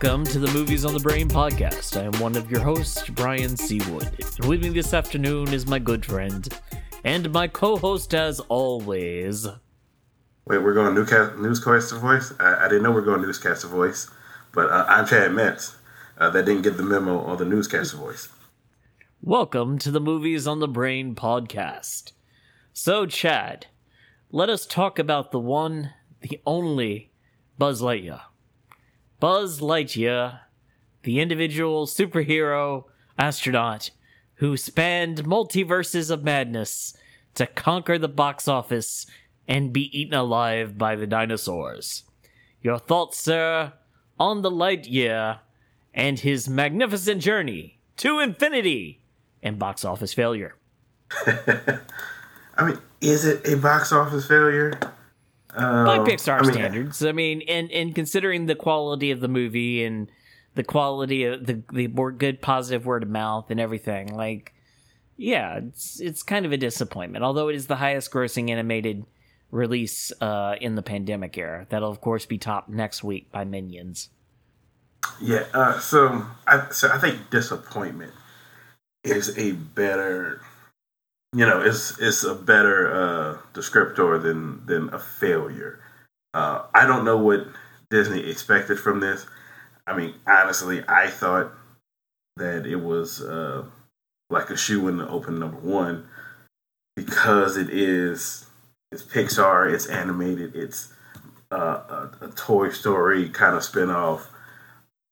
Welcome to the Movies on the Brain podcast. I am one of your hosts, Brian Seawood. And with me this afternoon is my good friend and my co-host, as always. Wait, we're going newscast, newscaster voice? I, I didn't know we are going newscaster voice, but uh, I'm Chad Metz. Uh, that didn't get the memo on the newscaster voice. Welcome to the Movies on the Brain podcast. So, Chad, let us talk about the one, the only Buzz Lightyear. Buzz Lightyear, the individual superhero astronaut who spanned multiverses of madness to conquer the box office and be eaten alive by the dinosaurs. Your thoughts, sir, on the Lightyear and his magnificent journey to infinity and box office failure. I mean, is it a box office failure? Uh, By Pixar I mean, standards. I mean, and, and considering the quality of the movie and the quality of the the more good positive word of mouth and everything, like yeah, it's it's kind of a disappointment. Although it is the highest grossing animated release uh, in the pandemic era. That'll of course be topped next week by Minions. Yeah, uh, so I so I think disappointment is a better you know it's it's a better uh descriptor than than a failure. Uh i don't know what disney expected from this. I mean honestly i thought that it was uh like a shoe in the open number one because it is it's pixar it's animated it's uh, a, a toy story kind of spin-off.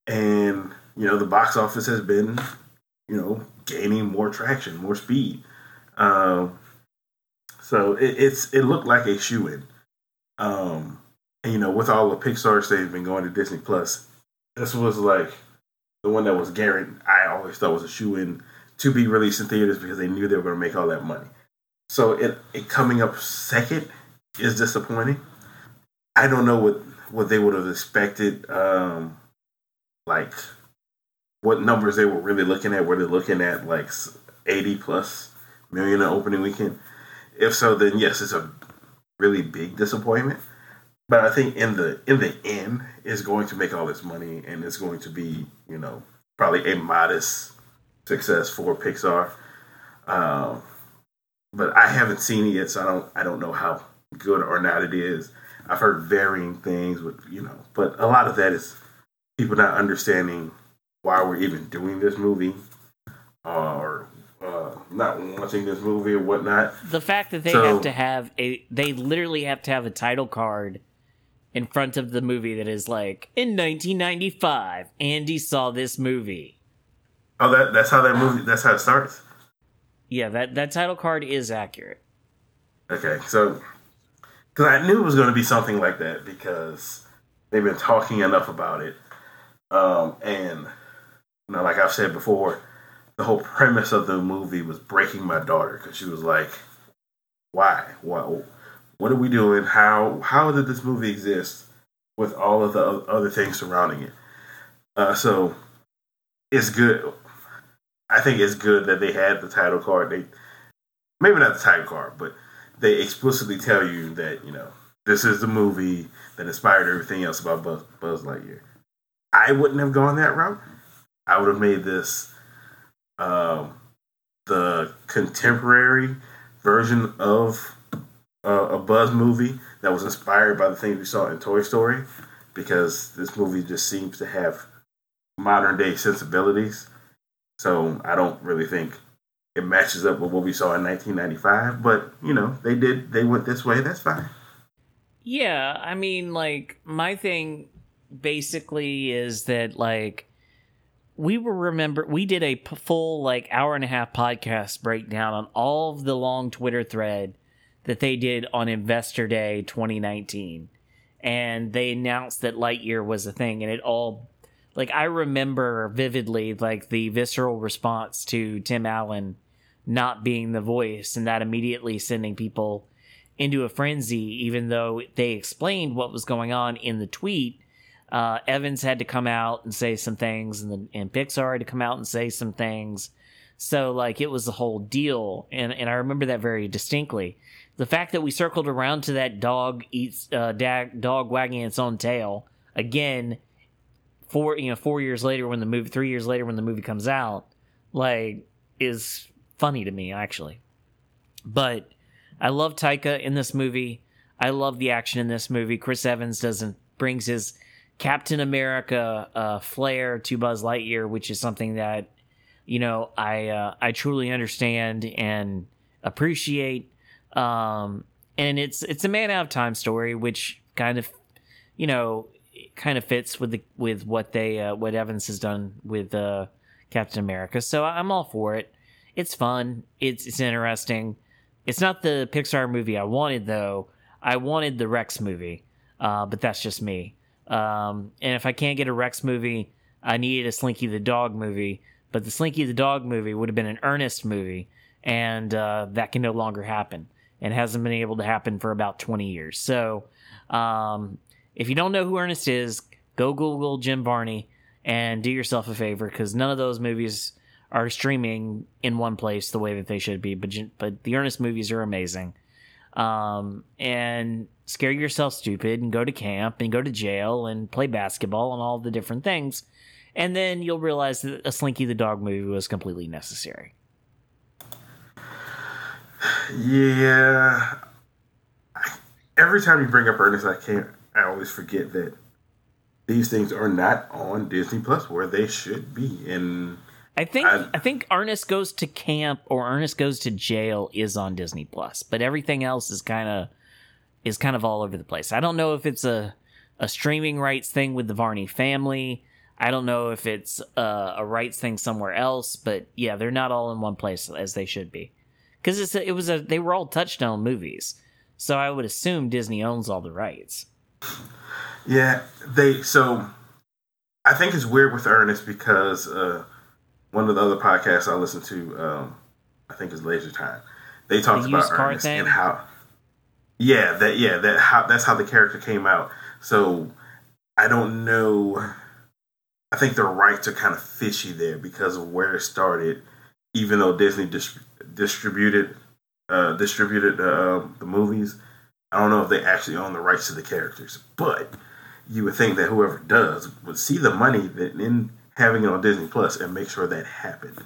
And you know the box office has been you know gaining more traction, more speed. Um, so it, it's it looked like a shoe in. Um, and you know, with all the Pixar they've been going to Disney Plus, this was like the one that was guaranteed. I always thought was a shoe in to be released in theaters because they knew they were going to make all that money. So it, it coming up second is disappointing. I don't know what what they would have expected. Um, like what numbers they were really looking at. Were they looking at like 80 plus in opening weekend? If so, then yes, it's a really big disappointment. But I think in the in the end, is going to make all this money, and it's going to be you know probably a modest success for Pixar. Um, but I haven't seen it yet, so I don't I don't know how good or not it is. I've heard varying things with you know, but a lot of that is people not understanding why we're even doing this movie or uh, not watching this movie or whatnot. The fact that they so, have to have a, they literally have to have a title card in front of the movie that is like, in 1995, Andy saw this movie. Oh, that that's how that movie. That's how it starts. Yeah, that that title card is accurate. Okay, so because I knew it was going to be something like that because they've been talking enough about it, um, and you know, like I've said before, the whole premise of the movie was breaking my daughter because she was like, "Why? What? What are we doing? How? How did this movie exist with all of the other things surrounding it?" Uh, so it's good. I think it's good that they had the title card. They maybe not the title card, but they explicitly tell you that you know this is the movie that inspired everything else about Buzz, Buzz Lightyear. I wouldn't have gone that route. I would have made this um, the contemporary version of uh, a Buzz movie that was inspired by the things we saw in Toy Story, because this movie just seems to have modern day sensibilities. So I don't really think it matches up with what we saw in 1995. But you know, they did. They went this way. That's fine. Yeah, I mean, like my thing basically is that like we were remember we did a full like hour and a half podcast breakdown on all of the long Twitter thread that they did on Investor Day 2019, and they announced that Lightyear was a thing, and it all like I remember vividly like the visceral response to Tim Allen not being the voice, and that immediately sending people into a frenzy, even though they explained what was going on in the tweet uh, Evans had to come out and say some things, and then and Pixar had to come out and say some things. So like it was the whole deal, and and I remember that very distinctly. The fact that we circled around to that dog eats uh, dog wagging its own tail again four you know four years later when the movie three years later when the movie comes out like is funny to me actually but i love taika in this movie i love the action in this movie chris evans doesn't brings his captain america uh, flair to buzz lightyear which is something that you know i uh, i truly understand and appreciate um and it's it's a man out of time story which kind of you know kind of fits with the with what they uh, what Evans has done with uh, Captain America. So I'm all for it. It's fun. It's it's interesting. It's not the Pixar movie I wanted though. I wanted the Rex movie, uh, but that's just me. Um, and if I can't get a Rex movie, I needed a Slinky the Dog movie. But the Slinky the Dog movie would have been an Ernest movie, and uh, that can no longer happen, and hasn't been able to happen for about 20 years. So um, if you don't know who Ernest is, go Google Jim Varney and do yourself a favor because none of those movies are streaming in one place the way that they should be. But but the Ernest movies are amazing. Um, and scare yourself stupid and go to camp and go to jail and play basketball and all the different things. And then you'll realize that a Slinky the Dog movie was completely necessary. Yeah. Every time you bring up Ernest, I can't I always forget that these things are not on Disney Plus where they should be. And I think I, I, think Ernest goes to camp or Ernest goes to jail is on Disney Plus, but everything else is kind of is kind of all over the place. I don't know if it's a a streaming rights thing with the Varney family. I don't know if it's a, a rights thing somewhere else, but yeah, they're not all in one place as they should be. Because it's a, it was a they were all Touchstone movies, so I would assume Disney owns all the rights. Yeah, they so I think it's weird with Ernest because uh, one of the other podcasts I listen to, um, I think is Laser Time. They talked the about Ernest thing? and how, yeah, that yeah that how that's how the character came out. So I don't know. I think the rights are kind of fishy there because of where it started. Even though Disney dis- distributed uh, distributed uh, the movies, I don't know if they actually own the rights to the characters, but you would think that whoever does would see the money that in having it on Disney Plus and make sure that happened.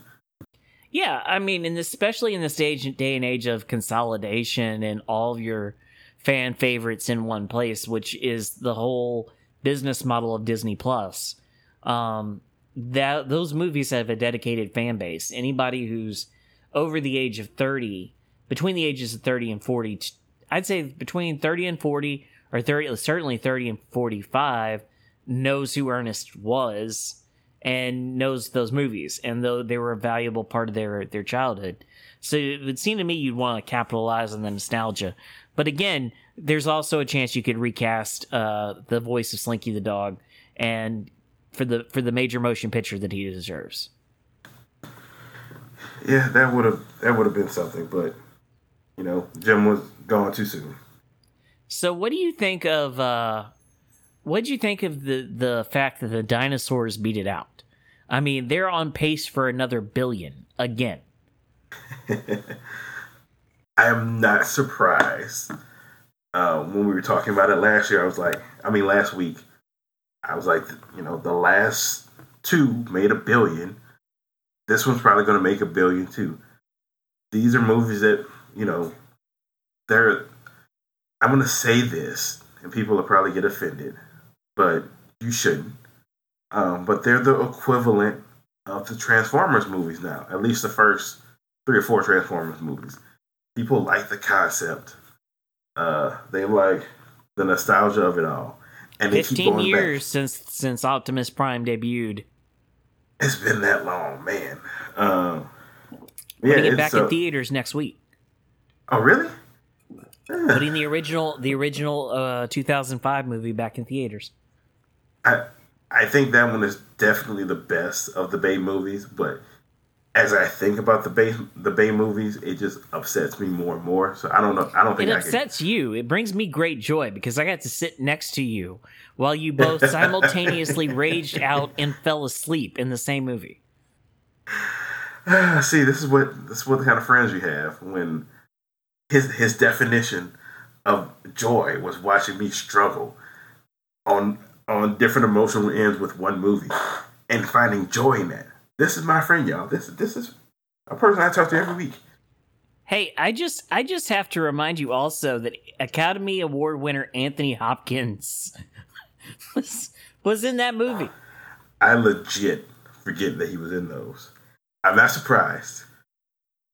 Yeah, I mean, and especially in this age, day and age of consolidation and all of your fan favorites in one place, which is the whole business model of Disney Plus. Um, that those movies have a dedicated fan base. Anybody who's over the age of thirty, between the ages of thirty and forty, I'd say between 30 and 40 or 30 certainly 30 and 45 knows who Ernest was and knows those movies and though they were a valuable part of their their childhood. So it would seem to me you'd want to capitalize on the nostalgia. But again, there's also a chance you could recast uh, the voice of Slinky the dog and for the for the major motion picture that he deserves. Yeah, that would have that would have been something, but you know, Jim was gone too soon. So, what do you think of? uh What do you think of the the fact that the dinosaurs beat it out? I mean, they're on pace for another billion again. I am not surprised. Uh, when we were talking about it last year, I was like, I mean, last week, I was like, you know, the last two made a billion. This one's probably going to make a billion too. These are movies that you know, they're. I'm going to say this, and people will probably get offended, but you shouldn't. Um, but they're the equivalent of the Transformers movies now. At least the first three or four Transformers movies. People like the concept. Uh, they like the nostalgia of it all. And fifteen years back. since since Optimus Prime debuted. It's been that long, man. Um, yeah, Putting it back in theaters next week. Oh, really? Putting the original the original uh, 2005 movie back in theaters. I I think that one is definitely the best of the Bay movies, but as I think about the Bay the Bay movies, it just upsets me more and more. So I don't know. I don't think it upsets can... you. It brings me great joy because I got to sit next to you while you both simultaneously raged out and fell asleep in the same movie. See, this is what this is what the kind of friends you have when his his definition of joy was watching me struggle on on different emotional ends with one movie and finding joy in that. This is my friend, y'all. This this is a person I talk to every week. Hey, I just I just have to remind you also that Academy Award winner Anthony Hopkins was was in that movie. I legit forget that he was in those. I'm not surprised.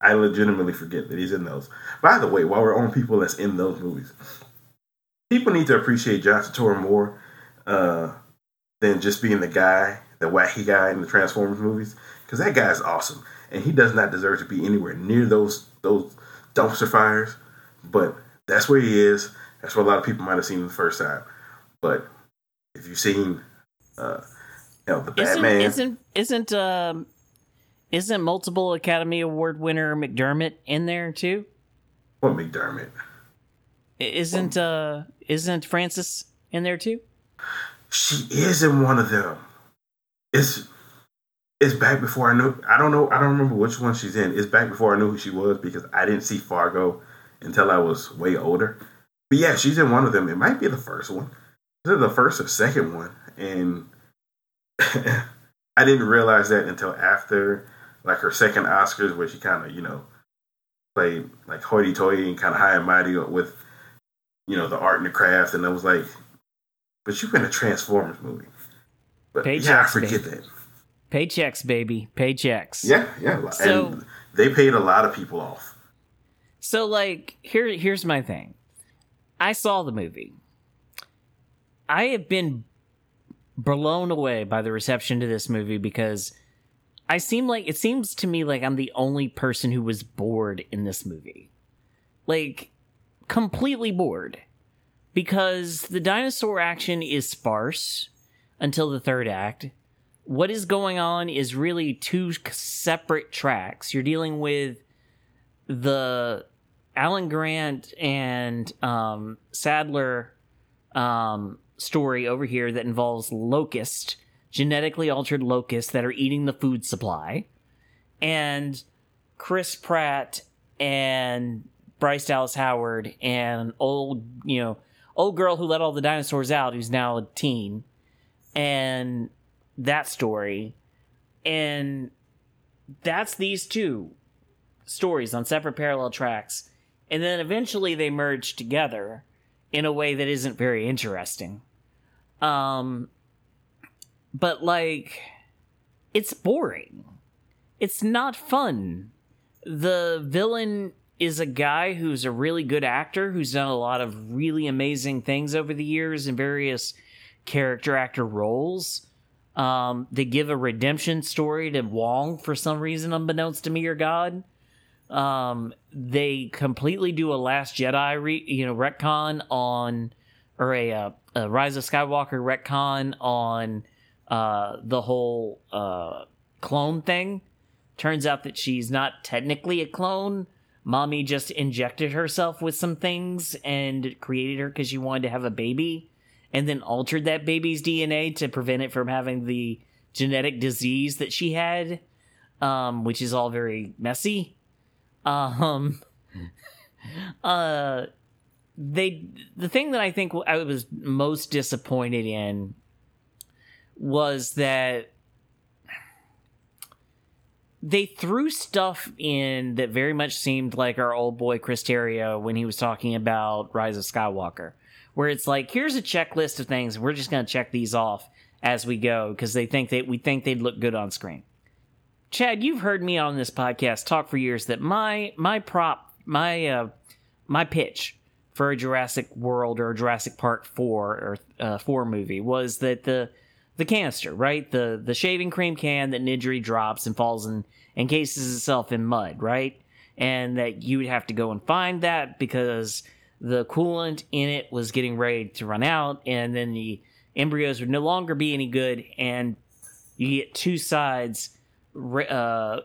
I legitimately forget that he's in those. By the way, while we're on people that's in those movies, people need to appreciate John Turturro more uh, than just being the guy, the wacky guy in the Transformers movies, because that guy is awesome, and he does not deserve to be anywhere near those those dumpster fires. But that's where he is. That's what a lot of people might have seen the first time. But if you've seen, uh, you know, the Isn't Batman, isn't isn't um isn't multiple Academy Award winner McDormand in there too? what McDormand? Isn't uh isn't Frances in there too? She is in one of them. It's it's back before I knew. I don't know. I don't remember which one she's in. It's back before I knew who she was because I didn't see Fargo until I was way older. But yeah, she's in one of them. It might be the first one. Is it the first or second one? And I didn't realize that until after like her second Oscars, where she kind of you know played like hoity-toity and kind of high and mighty with you know the art and the craft, and I was like, but you in a Transformers movie. But yeah, I Paychecks, forget baby. that. Paychecks, baby, paychecks. Yeah, yeah. So- and they paid a lot of people off. So like here here's my thing. I saw the movie. I have been blown away by the reception to this movie because I seem like it seems to me like I'm the only person who was bored in this movie. Like completely bored because the dinosaur action is sparse until the third act. What is going on is really two separate tracks. You're dealing with the Alan Grant and um, Sattler um, story over here that involves locust, genetically altered locusts that are eating the food supply, and Chris Pratt and Bryce Dallas Howard and old, you know, old girl who let all the dinosaurs out, who's now a teen, and that story, and that's these two stories on separate parallel tracks, and then eventually they merge together in a way that isn't very interesting. Um, but like, it's boring. It's not fun. The villain is a guy who's a really good actor who's done a lot of really amazing things over the years in various character actor roles. Um, they give a redemption story to Wong for some reason, unbeknownst to me or God. Um, they completely do a Last Jedi, re- you know, retcon on, or a, uh, a Rise of Skywalker retcon on uh, the whole uh, clone thing. Turns out that she's not technically a clone. Mommy just injected herself with some things and created her because she wanted to have a baby and then altered that baby's DNA to prevent it from having the genetic disease that she had, um, which is all very messy. Um, uh, they the thing that I think I was most disappointed in was that they threw stuff in that very much seemed like our old boy Chris Terrio when he was talking about Rise of Skywalker, where it's like, here's a checklist of things, we're just going to check these off as we go because they think that we think they'd look good on screen. Chad, you've heard me on this podcast talk for years that my my prop my uh, my pitch for a Jurassic World or a Jurassic Park four or uh, four movie was that the the canister, right? The the shaving cream can that Nedry drops and falls and encases itself in mud, right? And that you would have to go and find that because the coolant in it was getting ready to run out, and then the embryos would no longer be any good, and you get two sides, uh,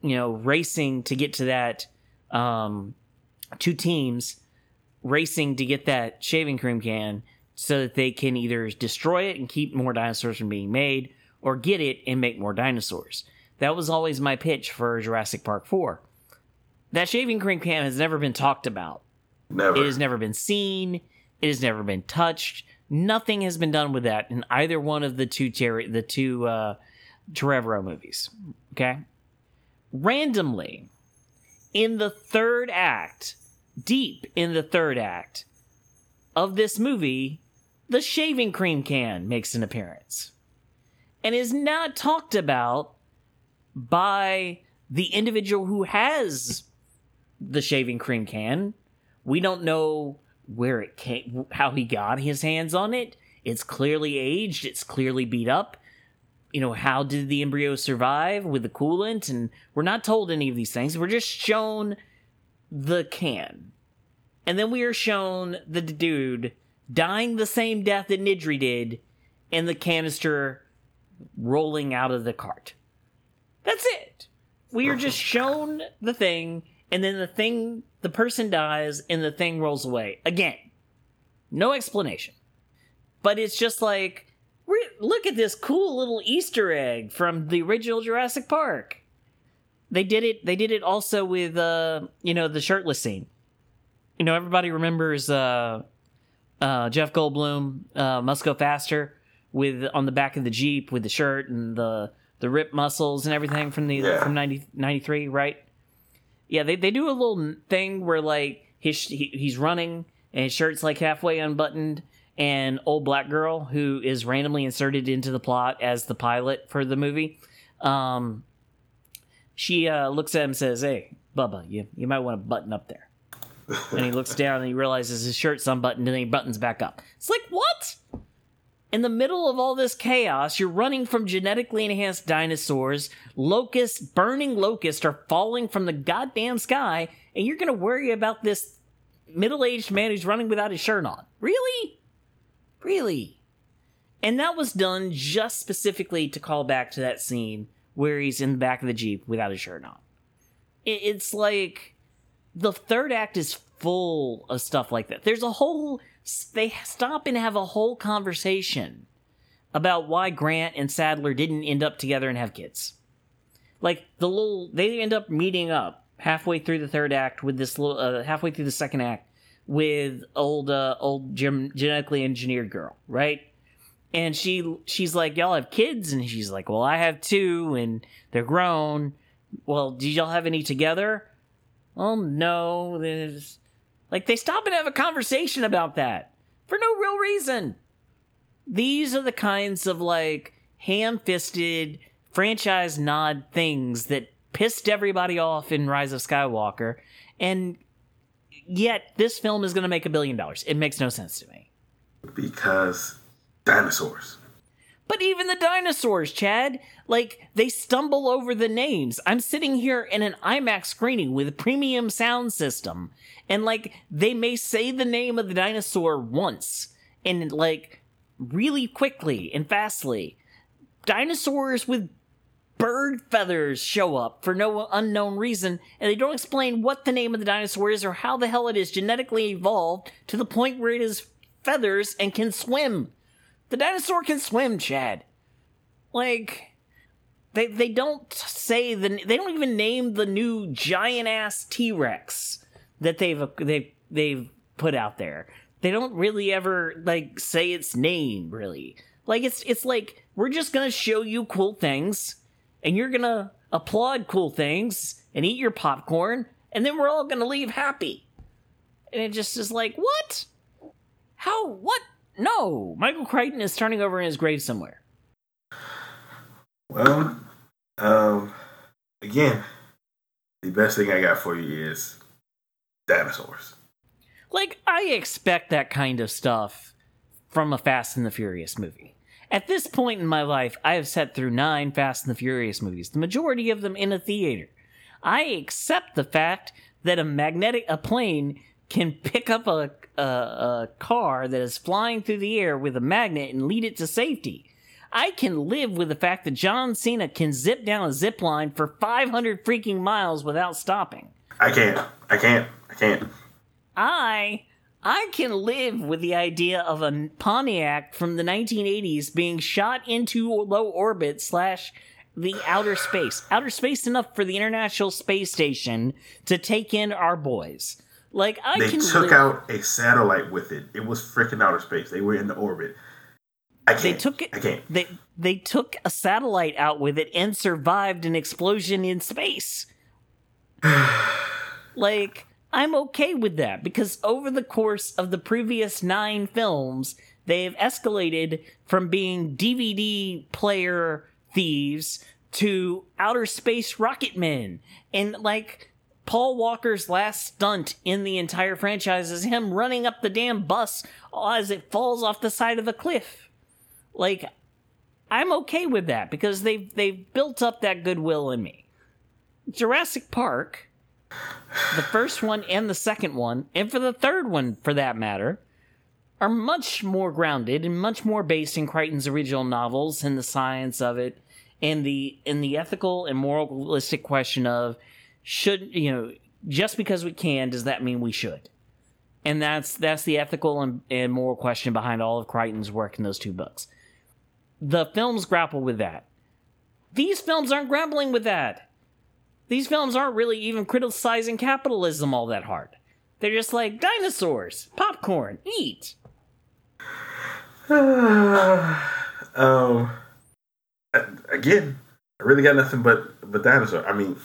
you know, racing to get to that, um, two teams racing to get that shaving cream can so that they can either destroy it and keep more dinosaurs from being made or get it and make more dinosaurs. That was always my pitch for Jurassic Park 4. That shaving cream can has never been talked about. Never. It has never been seen. It has never been touched. Nothing has been done with that in either one of the two Ter- the two uh, Trevorrow movies. Okay, randomly in the third act, deep in the third act of this movie, the shaving cream can makes an appearance and is not talked about by the individual who has the shaving cream can. We don't know where it came, how he got his hands on it. It's clearly aged, it's clearly beat up. You know, how did the embryo survive with the coolant? And we're not told any of these things. We're just shown the can. And then we are shown the dude dying the same death that Nedry did and the canister rolling out of the cart. That's it. We are just shown the thing, and then the thing, the person dies, and the thing rolls away. Again, no explanation. But it's just like, look at this cool little Easter egg from the original Jurassic Park. They did it. They did it also with, uh, you know, the shirtless scene. You know, everybody remembers uh, uh, Jeff Goldblum, uh, "Must Go Faster," with on the back of the Jeep with the shirt and the the rip muscles and everything from the yeah. from 90, 93, right? Yeah, they they do a little thing where like his he, he's running and his shirt's like halfway unbuttoned and old black girl who is randomly inserted into the plot as the pilot for the movie um she uh looks at him and says hey bubba you you might want to button up there. And he looks down and he realizes his shirt's unbuttoned and then he buttons back up. It's like what in the middle of all this chaos, you're running from genetically enhanced dinosaurs. Locusts, burning locusts, are falling from the goddamn sky, and you're to worry about this middle aged man who's running without his shirt on. Really? Really? And that was done just specifically to call back to that scene where he's in the back of the Jeep without his shirt on. It's like the third act is full of stuff like that. There's a whole they stop and have a whole conversation about why Grant and Sattler didn't end up together and have kids. Like the little, they end up meeting up halfway through the third act with this little, uh, halfway through the second act with old, uh, old gem- genetically engineered girl, right? And she, she's like, y'all have kids, and she's like, well, I have two, and they're grown. Well, do y'all have any together? Oh no, there's like they stop and have a conversation about that for no real reason. These are the kinds of like ham-fisted franchise nod things that pissed everybody off in Rise of Skywalker and yet this film is going to make a billion dollars. It makes no sense to me. Because dinosaurs. But even the dinosaurs, Chad, like they stumble over the names. I'm sitting here in an IMAX screening with a premium sound system, and like they may say the name of the dinosaur once and like really quickly and fastly. Dinosaurs with bird feathers show up for no unknown reason, and they don't explain what the name of the dinosaur is or how the hell it is genetically evolved to the point where it has feathers and can swim. The dinosaur can swim, Chad. Like they they don't say the they don't even name the new giant ass T Rex that they've they've they've put out there. They don't really ever like say its name really. Like it's it's like we're just gonna show you cool things, and you're gonna applaud cool things and eat your popcorn, and then we're all gonna leave happy. And it just is like what? How? What? No, Michael Crichton is turning over in his grave somewhere. Well, um, again, the best thing I got for you is dinosaurs. Like, I expect that kind of stuff from a Fast and the Furious movie. At this point in my life, I have sat through nine Fast and the Furious movies, the majority of them in a theater. I accept the fact that a magnetic a plane can pick up a, a, a car that is flying through the air with a magnet and lead it to safety. I can live with the fact that John Cena can zip down a zip line for 500 freaking miles without stopping. I can't. I can't. I can't. I I can live with the idea of a Pontiac from the 1980s being shot into low orbit slash the outer space. Outer space enough for the International Space Station to take in our boys. Like I they can took live- out a satellite with it. It was freaking outer space. They were in the orbit. I can't. They took it. I can't. They they took a satellite out with it and survived an explosion in space. like I'm okay with that because over the course of the previous nine films, they have escalated from being DVD player thieves to outer space rocket men, and like. Paul Walker's last stunt in the entire franchise is him running up the damn bus as it falls off the side of the cliff. Like, I'm okay with that because they've they've built up that goodwill in me. Jurassic Park, the first one and the second one, and for the third one for that matter, are much more grounded and much more based in Crichton's original novels and the science of it and the in the ethical and moralistic question of should you know just because we can does that mean we should? And that's that's the ethical and, and moral question behind all of crichton's work in those two books. The films grapple with that. These films aren't grappling with that. These films aren't really even criticizing capitalism all that hard. They're just like dinosaurs popcorn eat. Um, again, I really got nothing but but dinosaur. I mean,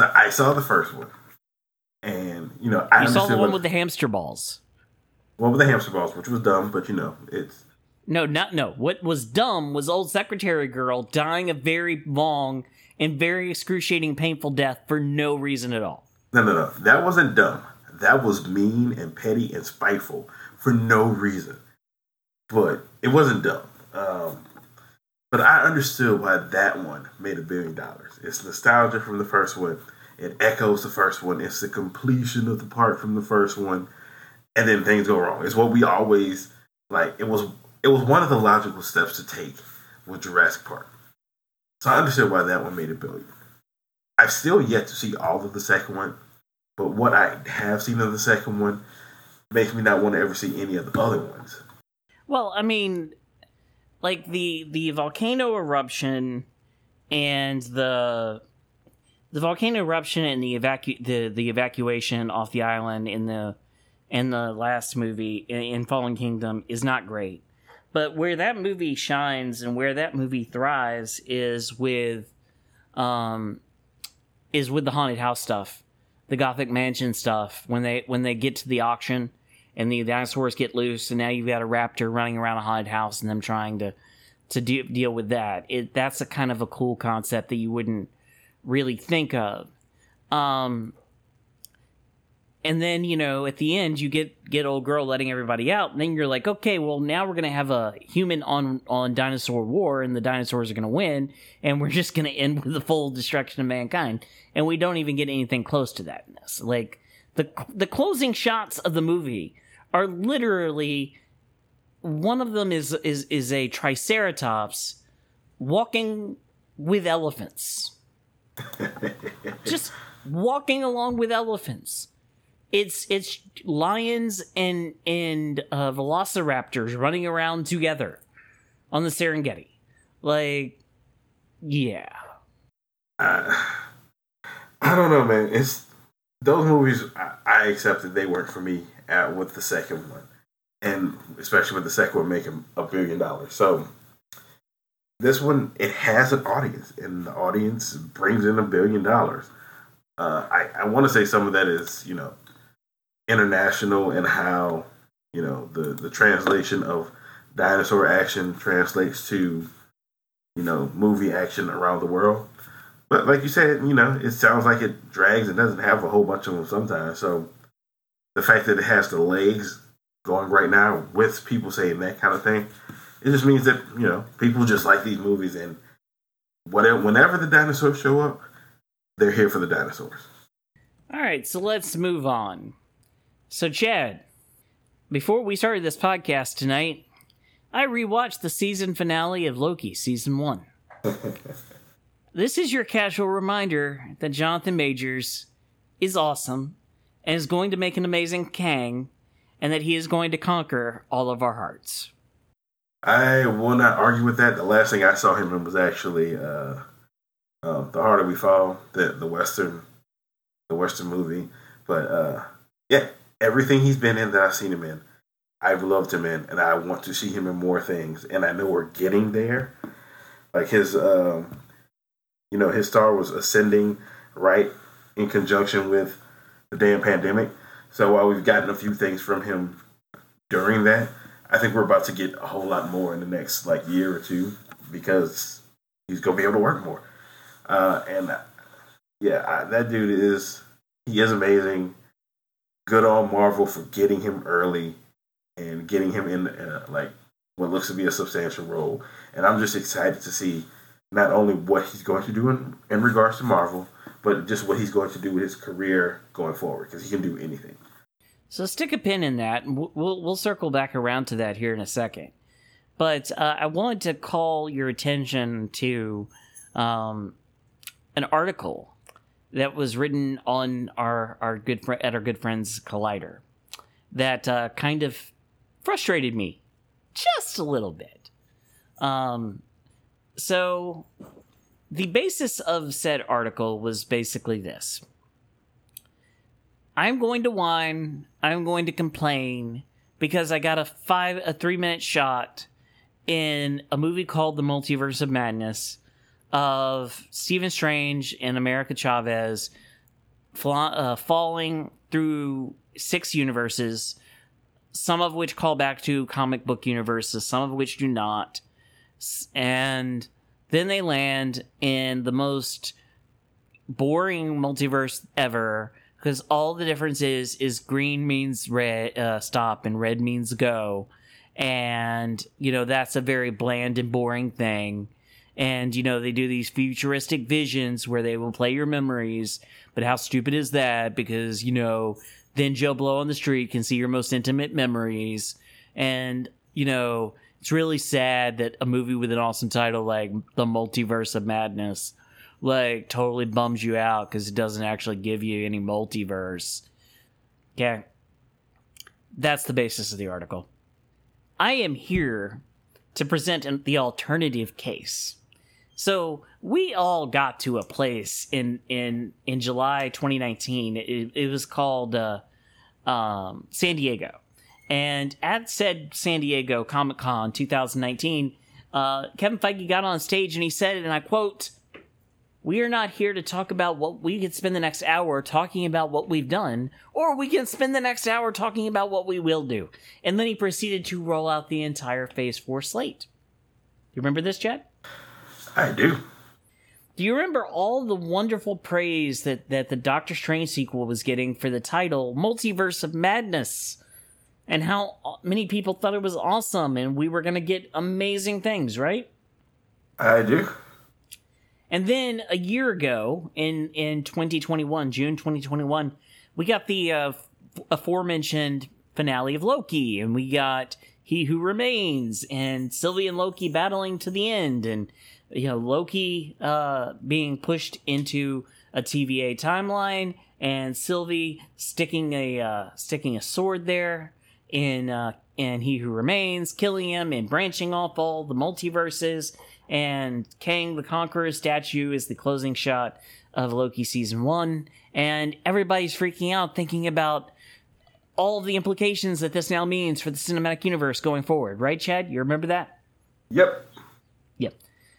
so I saw the first one, and you know I you saw the one what, with the hamster balls. One with the hamster balls, which was dumb, but you know it's no not no. What was dumb was old secretary girl dying a very long and very excruciating painful death for no reason at all. No no no. That wasn't dumb. That was mean and petty and spiteful for no reason, but it wasn't dumb. Um, but I understood why that one made a billion dollars. It's nostalgia from the first one. It echoes the first one. It's the completion of the part from the first one, and then things go wrong. It's what we always like. It was it was one of the logical steps to take with Jurassic Park. So I understood why that one made a billion. I've still yet to see all of the second one, but what I have seen of the second one makes me not want to ever see any of the other ones. Well, I mean, like the the volcano eruption and the the volcano eruption and the evacu the the evacuation off the island in the in the last movie in, in Fallen Kingdom is not great. But where that movie shines and where that movie thrives is with um is with the haunted house stuff, the gothic mansion stuff when they when they get to the auction and the dinosaurs get loose, and now you've got a raptor running around a haunted house, and them trying to to de- deal with that. It that's a kind of a cool concept that you wouldn't really think of. Um, and then you know at the end you get get old girl letting everybody out, and then you're like, okay, well now we're gonna have a human on on dinosaur war, and the dinosaurs are gonna win, and we're just gonna end with the full destruction of mankind, and we don't even get anything close to that in this. Like the the closing shots of the movie are literally one of them is is is a triceratops walking with elephants just walking along with elephants it's it's lions and and uh, velociraptors running around together on the serengeti like yeah I, I don't know, man. It's those movies. I, I accepted they weren't for me at, with the second one, and especially with the second one making a billion dollars. So this one, it has an audience, and the audience brings in a billion dollars. Uh, I I want to say some of that is you know international and how you know the the translation of dinosaur action translates to you know movie action around the world. But like you said, you know, it sounds like it drags and doesn't have a whole bunch of them sometimes. So the fact that it has the legs going right now with people saying that kind of thing, it just means that you know people just like these movies and whatever. Whenever the dinosaurs show up, they're here for the dinosaurs. all right so let's move on so chad before we started this podcast tonight i rewatched the season finale of loki season one this is your casual reminder that jonathan majors is awesome and is going to make an amazing kang and that he is going to conquer all of our hearts I will not argue with that. The last thing I saw him in was actually uh, uh, the harder we fall, the the western, the western movie. But uh, yeah, everything he's been in that I've seen him in, I've loved him in, and I want to see him in more things. And I know we're getting there. Like his, um, you know, his star was ascending right in conjunction with the damn pandemic. So while we've gotten a few things from him during that, I think we're about to get a whole lot more in the next like year or two because he's gonna be able to work more. Uh, and yeah, I, that dude is he is amazing. Good on Marvel for getting him early and getting him in uh, like what looks to be a substantial role. And I'm just excited to see not only what he's going to do in, in regards to Marvel, but just what he's going to do with his career going forward because he can do anything. So stick a pin in that, and we'll we'll circle back around to that here in a second. But uh, I wanted to call your attention to um, an article that was written on our our good at our good friends Collider that uh, kind of frustrated me just a little bit. Um, so the basis of said article was basically this. I'm going to whine, I'm going to complain because I got a five a three minute shot in a movie called The Multiverse of Madness of Stephen Strange and America Chavez uh, falling through six universes, some of which call back to comic book universes, some of which do not. And then they land in the most boring multiverse ever because all the difference is is green means red uh, stop and red means go. And you know that's a very bland and boring thing. And you know they do these futuristic visions where they will play your memories. But how stupid is that? Because you know then joe blow on the street can see your most intimate memories. And you know it's really sad that a movie with an awesome title like the multiverse of madness like totally bums you out because it doesn't actually give you any multiverse. Okay. That's the basis of the article. I am here to present the alternative case. So we all got to a place in in in July 2019. It, it was called uh, um, San Diego, and at said San Diego Comic Con 2019, uh, Kevin Feige got on stage and he said, and I quote, we are not here to talk about what we could spend the next hour talking about what we've done, or we can spend the next hour talking about what we will do. And then he proceeded to roll out the entire Phase 4 slate. Do you remember this, Chad? I do. Do you remember all the wonderful praise that, that the Doctor Strange sequel was getting for the title Multiverse of Madness? And how many people thought it was awesome and we were going to get amazing things, right? I do. And then a year ago, in in 2021, June 2021, we got the uh, aforementioned finale of Loki, and we got He Who Remains, and Sylvie and Loki battling to the end, and you know Loki uh, being pushed into a TVA timeline, and Sylvie sticking a uh, sticking a sword there in uh, and He Who Remains, killing him, and branching off all the multiverses and Kang the Conqueror statue is the closing shot of Loki season one, and everybody's freaking out thinking about all the implications that this now means for the cinematic universe going forward, right, Chad? You remember that? Yep. Yep.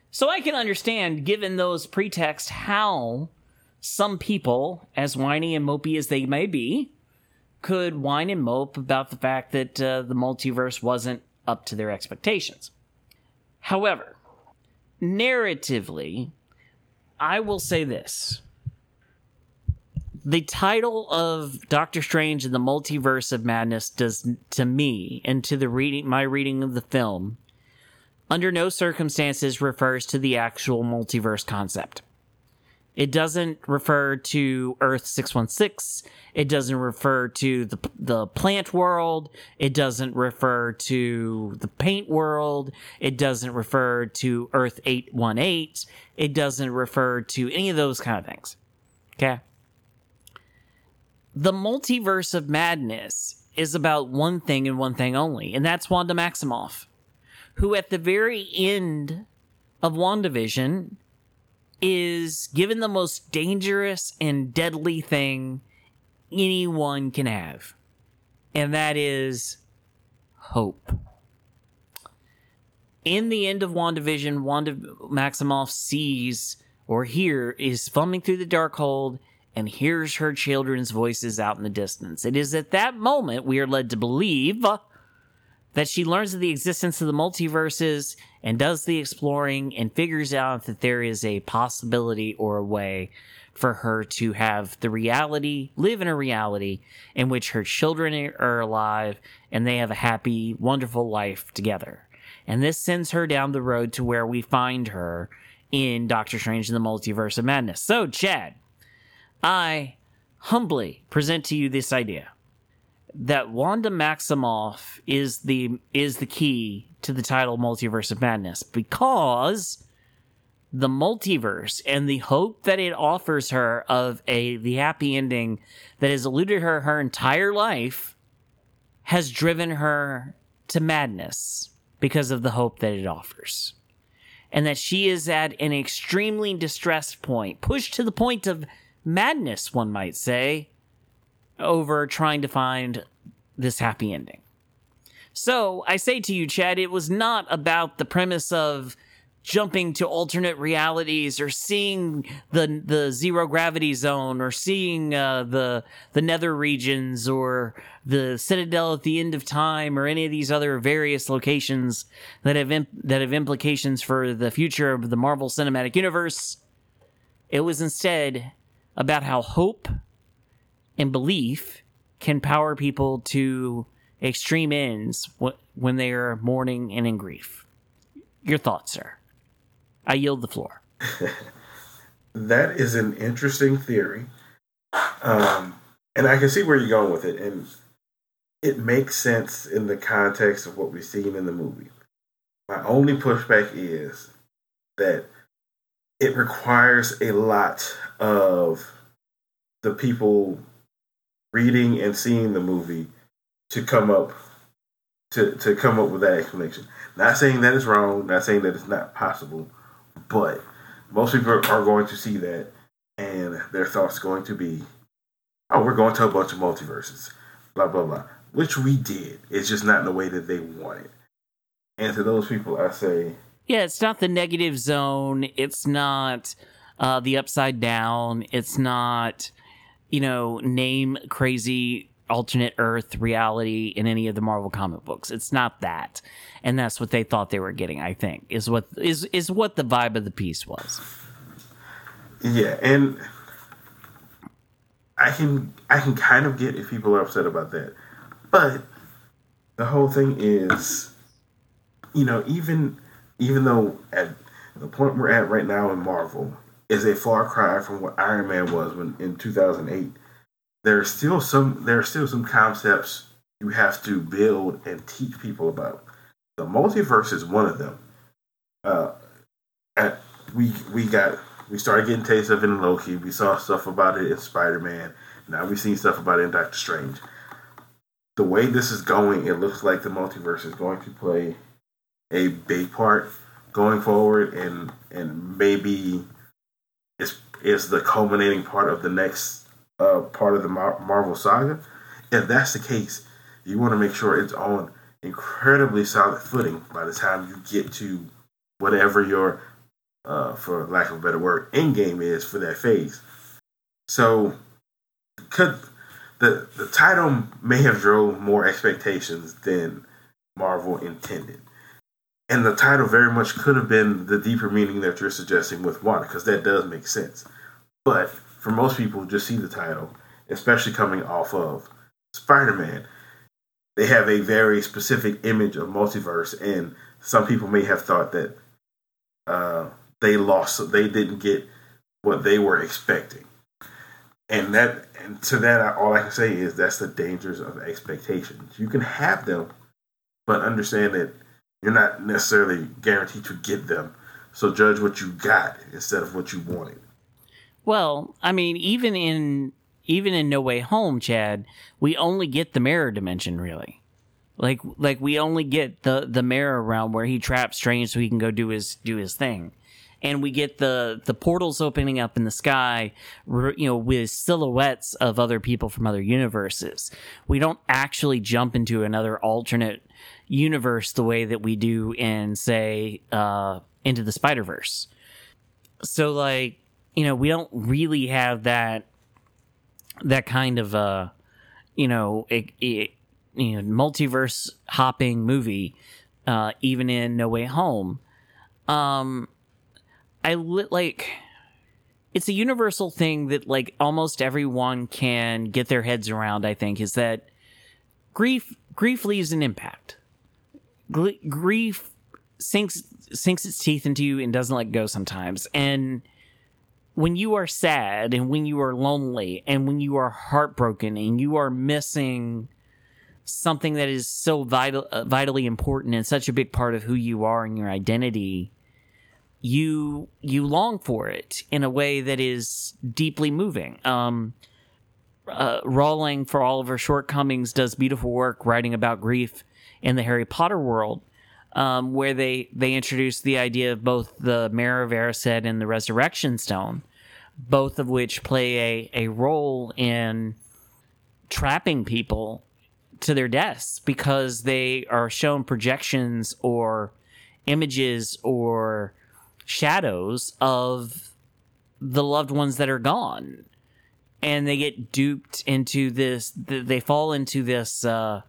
So I can understand, given those pretexts, how some people, as whiny and mopey as they may be, could whine and mope about the fact that uh, the multiverse wasn't up to their expectations. However, narratively, I will say this. The title of Doctor Strange and the Multiverse of Madness does to me and to the reading my reading of the film under no circumstances refers to the actual multiverse concept. It doesn't refer to Earth 616. It doesn't refer to the, the plant world. It doesn't refer to the paint world. It doesn't refer to Earth 818. It doesn't refer to any of those kind of things. Okay. The multiverse of madness is about one thing and one thing only, and that's Wanda Maximoff, who at the very end of WandaVision is given the most dangerous and deadly thing anyone can have, and that is hope. In the end of WandaVision, Wanda Maximoff sees or hear is fumbling through the Darkhold and hears her children's voices out in the distance. It is at that moment we are led to believe that she learns of the existence of the multiverses and does the exploring and figures out that there is a possibility or a way for her to have the reality, live in a reality in which her children are alive and they have a happy, wonderful life together. And this sends her down the road to where we find her in Doctor Strange in the Multiverse of Madness. So, Chad, I humbly present to you this idea that Wanda Maximoff is the is the key to the title Multiverse of Madness because the multiverse and the hope that it offers her of a the happy ending that has eluded her her entire life has driven her to madness because of the hope that it offers. And that she is at an extremely distressed point pushed to the point of madness one might say over trying to find this happy ending. So i say to you chad it was not about the premise of jumping to alternate realities or seeing the the zero gravity zone or seeing uh, the the nether regions or the citadel at the end of time or any of these other various locations that have imp- that have implications for the future of the Marvel Cinematic Universe. It was instead about how hope and belief can power people to extreme ends when they are mourning and in grief your thoughts sir I yield the floor. that is an interesting theory. Um, and I can see where you're going with it. And it makes sense in the context of what we've seen in the movie. My only pushback is that it requires a lot of the people reading and seeing the movie to come up to, to come up with that explanation. Not saying that it's wrong, not saying that it's not possible, but most people are going to see that and their thoughts going to be, oh, we're going to a bunch of multiverses, blah, blah, blah. Which we did. It's just not in the way that they wanted. And to those people, I say, yeah, it's not the negative zone. It's not uh, the upside down. It's not, you know, name crazy alternate Earth reality in any of the Marvel comic books. It's not that, and that's what they thought they were getting. I think is what is is what the vibe of the piece was. Yeah, and I can I can kind of get if people are upset about that, but the whole thing is, you know, even even though at the point we're at right now in Marvel is a far cry from what Iron Man was when in 2008 there are still some there are still some concepts you have to build and teach people about. The multiverse is one of them. Uh, at, we we got we started getting taste of it in Loki. We saw stuff about it in Spider Man. Now we've seen stuff about it in Doctor Strange. The way this is going, it looks like the multiverse is going to play a big part going forward, and and maybe is the culminating part of the next uh, part of the Mar- Marvel saga. If that's the case, you want to make sure it's on incredibly solid footing by the time you get to whatever your, uh, for lack of a better word, end game is for that phase. So, could the the title may have drove more expectations than Marvel intended. And the title very much could have been the deeper meaning that you're suggesting with Wanda, because that does make sense. But for most people just see the title, especially coming off of Spider Man, they have a very specific image of multiverse, and some people may have thought that uh, they lost, they didn't get what they were expecting, and that, and to that, all I can say is that's the dangers of expectations. You can have them, but understand that you're not necessarily guaranteed to get them. So judge what you got instead of what you wanted. Well, I mean, even in even in No Way Home, Chad, we only get the mirror dimension really. Like like we only get the the mirror realm where he traps Strange so he can go do his do his thing. and we get the the portals opening up in the sky, you know, with silhouettes of other people from other universes. We don't actually jump into another alternate universe the way that we do in, say, uh, into the Spider Verse. So, like, you know, we don't really have that that kind of uh, you know, it, it, you know, multiverse hopping movie, uh, even in No Way Home. Um, I li- like it's a universal thing that like almost everyone can get their heads around. I think is that grief grief leaves an impact. Grief sinks sinks its teeth into you and doesn't let go sometimes. And when you are sad and when you are lonely and when you are heartbroken and you are missing something that is so vital, uh, vitally important and such a big part of who you are and your identity, you you long for it in a way that is deeply moving. Um, uh, Rowling, for all of her shortcomings, does beautiful work writing about grief in the Harry Potter world, um, where they they introduce the idea of both the Mirror of Erised and the Resurrection Stone, both of which play a a role in trapping people to their deaths because they are shown projections or images or shadows of the loved ones that are gone. And they get duped into this they fall into this uh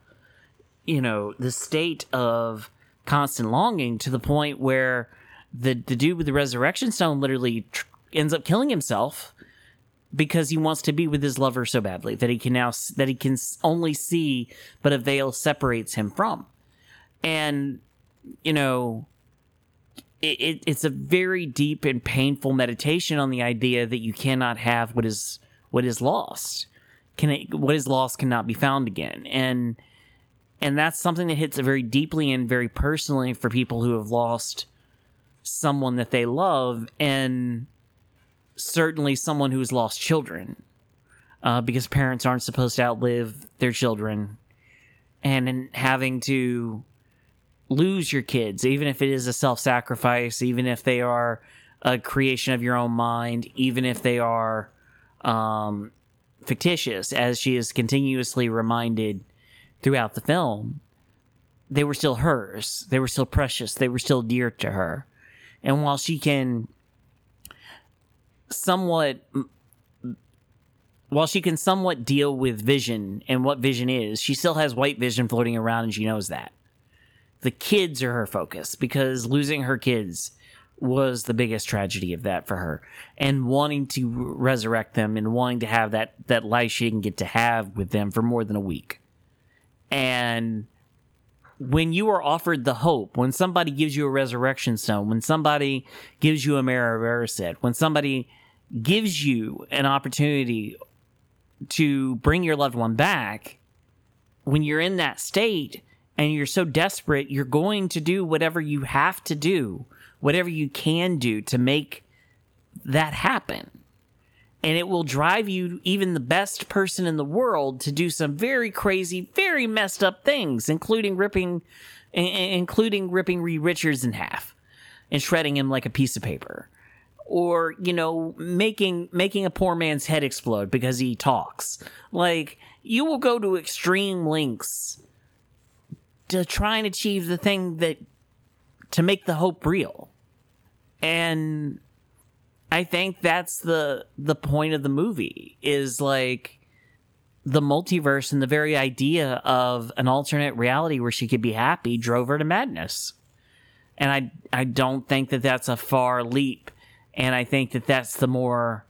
you know the state of constant longing to the point where the the dude with the resurrection stone literally tr- ends up killing himself because he wants to be with his lover so badly that he can now that he can only see but a veil separates him from. And you know it, it, it's a very deep and painful meditation on the idea that you cannot have what is what is lost. Can it, what is lost cannot be found again. And and that's something that hits very deeply and very personally for people who have lost someone that they love and certainly someone who's lost children uh, because parents aren't supposed to outlive their children. And in having to lose your kids even if it is a self-sacrifice even if they are a creation of your own mind even if they are um, fictitious as she is continuously reminded throughout the film they were still hers they were still precious they were still dear to her and while she can somewhat while she can somewhat deal with vision and what vision is, she still has white vision floating around and she knows that. The kids are her focus because losing her kids was the biggest tragedy of that for her. And wanting to resurrect them and wanting to have that that life she didn't get to have with them for more than a week. And when you are offered the hope, when somebody gives you a resurrection stone, when somebody gives you a mirror of when somebody gives you an opportunity to bring your loved one back, when you're in that state and you're so desperate, you're going to do whatever you have to do, whatever you can do to make that happen. And it will drive you, even the best person in the world, to do some very crazy, very messed up things, including ripping, including ripping Reed Richards in half and shredding him like a piece of paper. Or you know making making a poor man's head explode because he talks. Like you will go to extreme lengths to try and achieve the thing that to make the hope real. And i think that's the the point of the movie is like the multiverse and the very idea of an alternate reality where she could be happy drove her to madness. And i i don't think that that's a far leap. And I think that that's the more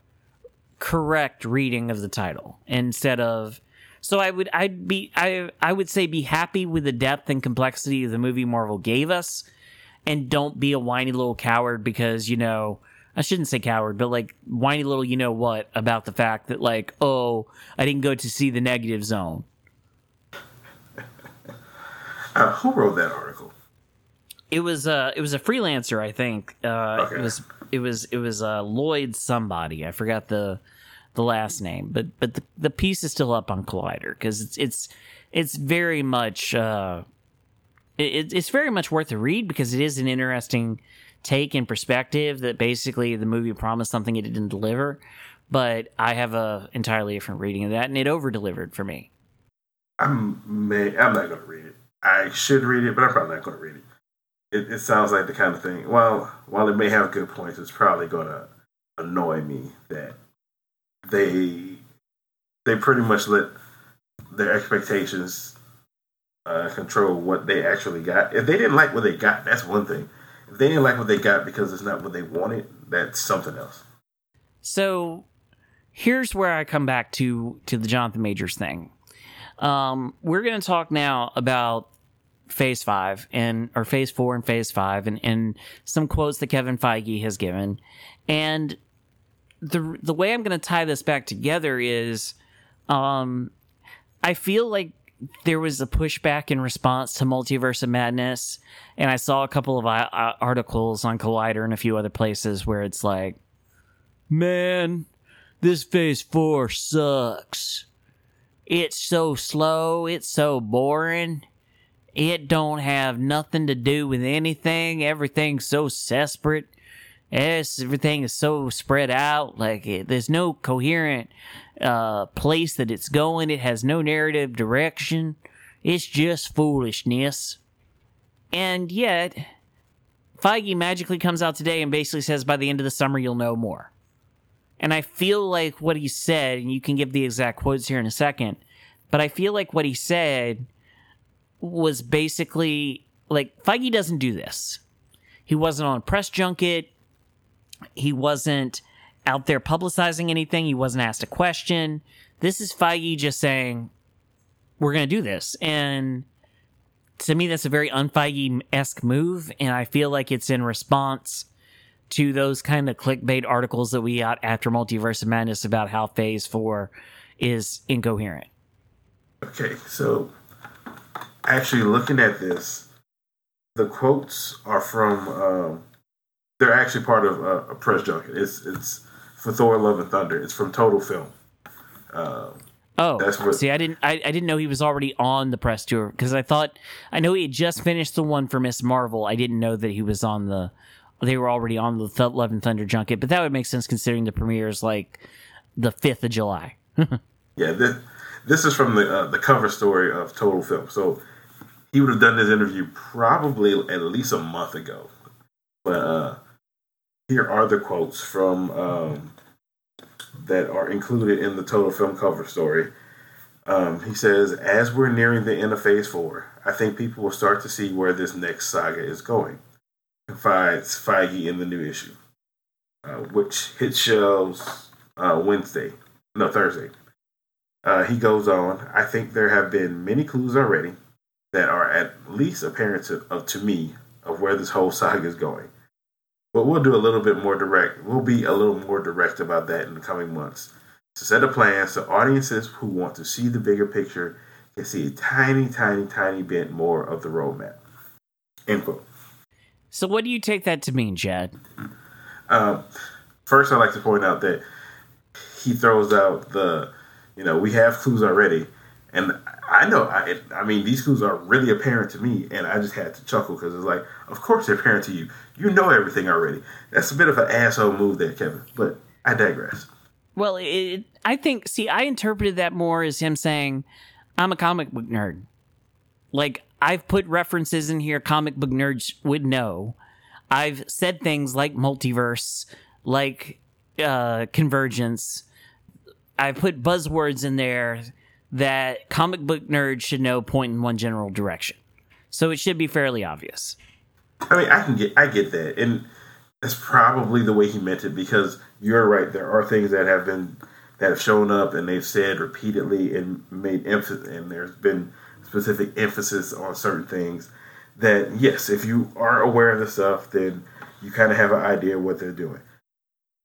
correct reading of the title instead of so I would I'd be I I would say be happy with the depth and complexity of the movie Marvel gave us and don't be a whiny little coward because you know I shouldn't say coward but like whiny little you know what about the fact that like oh I didn't go to see the negative zone. Uh, who wrote that article? It was uh it was a freelancer I think. Uh Okay. it was it was it was uh Lloyd somebody. I forgot the the last name, but but the, the piece is still up on Collider because it's it's it's very much uh it, it's very much worth a read because it is an interesting take in perspective that basically the movie promised something it didn't deliver. But I have a entirely different reading of that, and it over delivered for me. I'm may I'm not gonna read it. I should read it, but I'm probably not gonna read it. It, it sounds like the kind of thing. Well, while it may have good points, it's probably gonna annoy me that they they pretty much let their expectations uh, control what they actually got. If they didn't like what they got, that's one thing. They didn't like what they got because it's not what they wanted, that's something else. So here's where I come back to to the Jonathan Majors thing. Um, we're going to talk now about phase five and or phase four and phase five and, and some quotes that Kevin Feige has given. And the the way I'm going to tie this back together is um, I feel like there was a pushback in response to Multiverse of Madness, and I saw a couple of uh, uh, articles on Collider and a few other places where it's like, man, this Phase Four sucks. It's so slow. It's so boring. It don't have nothing to do with anything. Everything's so separate. Yes, everything is so spread out. Like it, there's no coherent uh, place that it's going. It has no narrative direction. It's just foolishness. And yet, Feige magically comes out today and basically says by the end of the summer you'll know more. And I feel like what he said, and you can give the exact quotes here in a second, but I feel like what he said was basically like Feige doesn't do this. He wasn't on a press junket. He wasn't out there publicizing anything. He wasn't asked a question. This is Feige just saying, we're going to do this. And to me, that's a very unfeige esque move. And I feel like it's in response to those kind of clickbait articles that we got after Multiverse of Madness about how Phase 4 is incoherent. Okay, so actually looking at this, the quotes are from. Um, they're actually part of uh, a press junket. It's it's for Thor: Love and Thunder. It's from Total Film. Um, oh, that's what. See, I didn't. I, I didn't know he was already on the press tour because I thought I know he had just finished the one for Miss Marvel. I didn't know that he was on the. They were already on the Th- Love and Thunder junket, but that would make sense considering the premiere is like the fifth of July. yeah, this, this is from the uh, the cover story of Total Film. So he would have done this interview probably at least a month ago, but uh, here are the quotes from um, that are included in the total film cover story. Um, he says, "As we're nearing the end of Phase Four, I think people will start to see where this next saga is going." Confides Feige in the new issue, uh, which hits shelves uh, Wednesday, no Thursday. Uh, he goes on. I think there have been many clues already that are at least apparent to, to me of where this whole saga is going. But we'll do a little bit more direct. We'll be a little more direct about that in the coming months. To set a plan so audiences who want to see the bigger picture can see a tiny, tiny, tiny bit more of the roadmap. End quote. So, what do you take that to mean, Chad? Um, first, I'd like to point out that he throws out the, you know, we have clues already. And I know, I, I mean, these clues are really apparent to me, and I just had to chuckle because it's like, of course they're apparent to you. You know everything already. That's a bit of an asshole move there, Kevin. But I digress. Well, it, I think, see, I interpreted that more as him saying, I'm a comic book nerd. Like, I've put references in here comic book nerds would know. I've said things like multiverse, like uh, convergence. I've put buzzwords in there that comic book nerds should know point in one general direction. So it should be fairly obvious. I mean, I can get, I get that, and that's probably the way he meant it because you're right. There are things that have been that have shown up and they've said repeatedly and made emphasis, and there's been specific emphasis on certain things. That yes, if you are aware of the stuff, then you kind of have an idea what they're doing.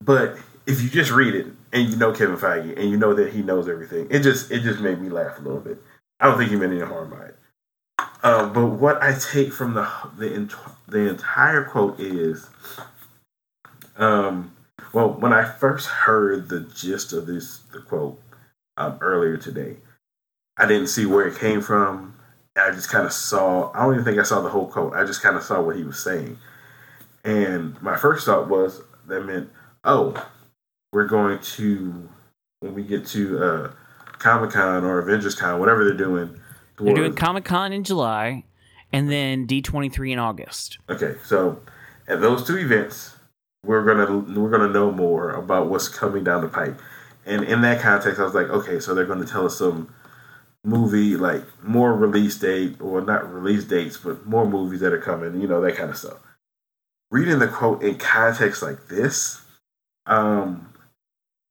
But if you just read it and you know Kevin Feige and you know that he knows everything, it just it just made me laugh a little bit. I don't think he meant any harm by it. Uh, but what I take from the the the entire quote is, um, well, when I first heard the gist of this the quote um, earlier today, I didn't see where it came from. I just kind of saw. I don't even think I saw the whole quote. I just kind of saw what he was saying, And my first thought was that meant, oh, we're going to when we get to uh, Comic Con or Avengers Con, whatever they're doing. They're doing Comic Con in July, and then D twenty three in August. Okay, so at those two events, we're gonna we're gonna know more about what's coming down the pipe. And in that context, I was like, okay, so they're gonna tell us some movie like more release date or not release dates, but more movies that are coming, you know, that kind of stuff. Reading the quote in context like this, um,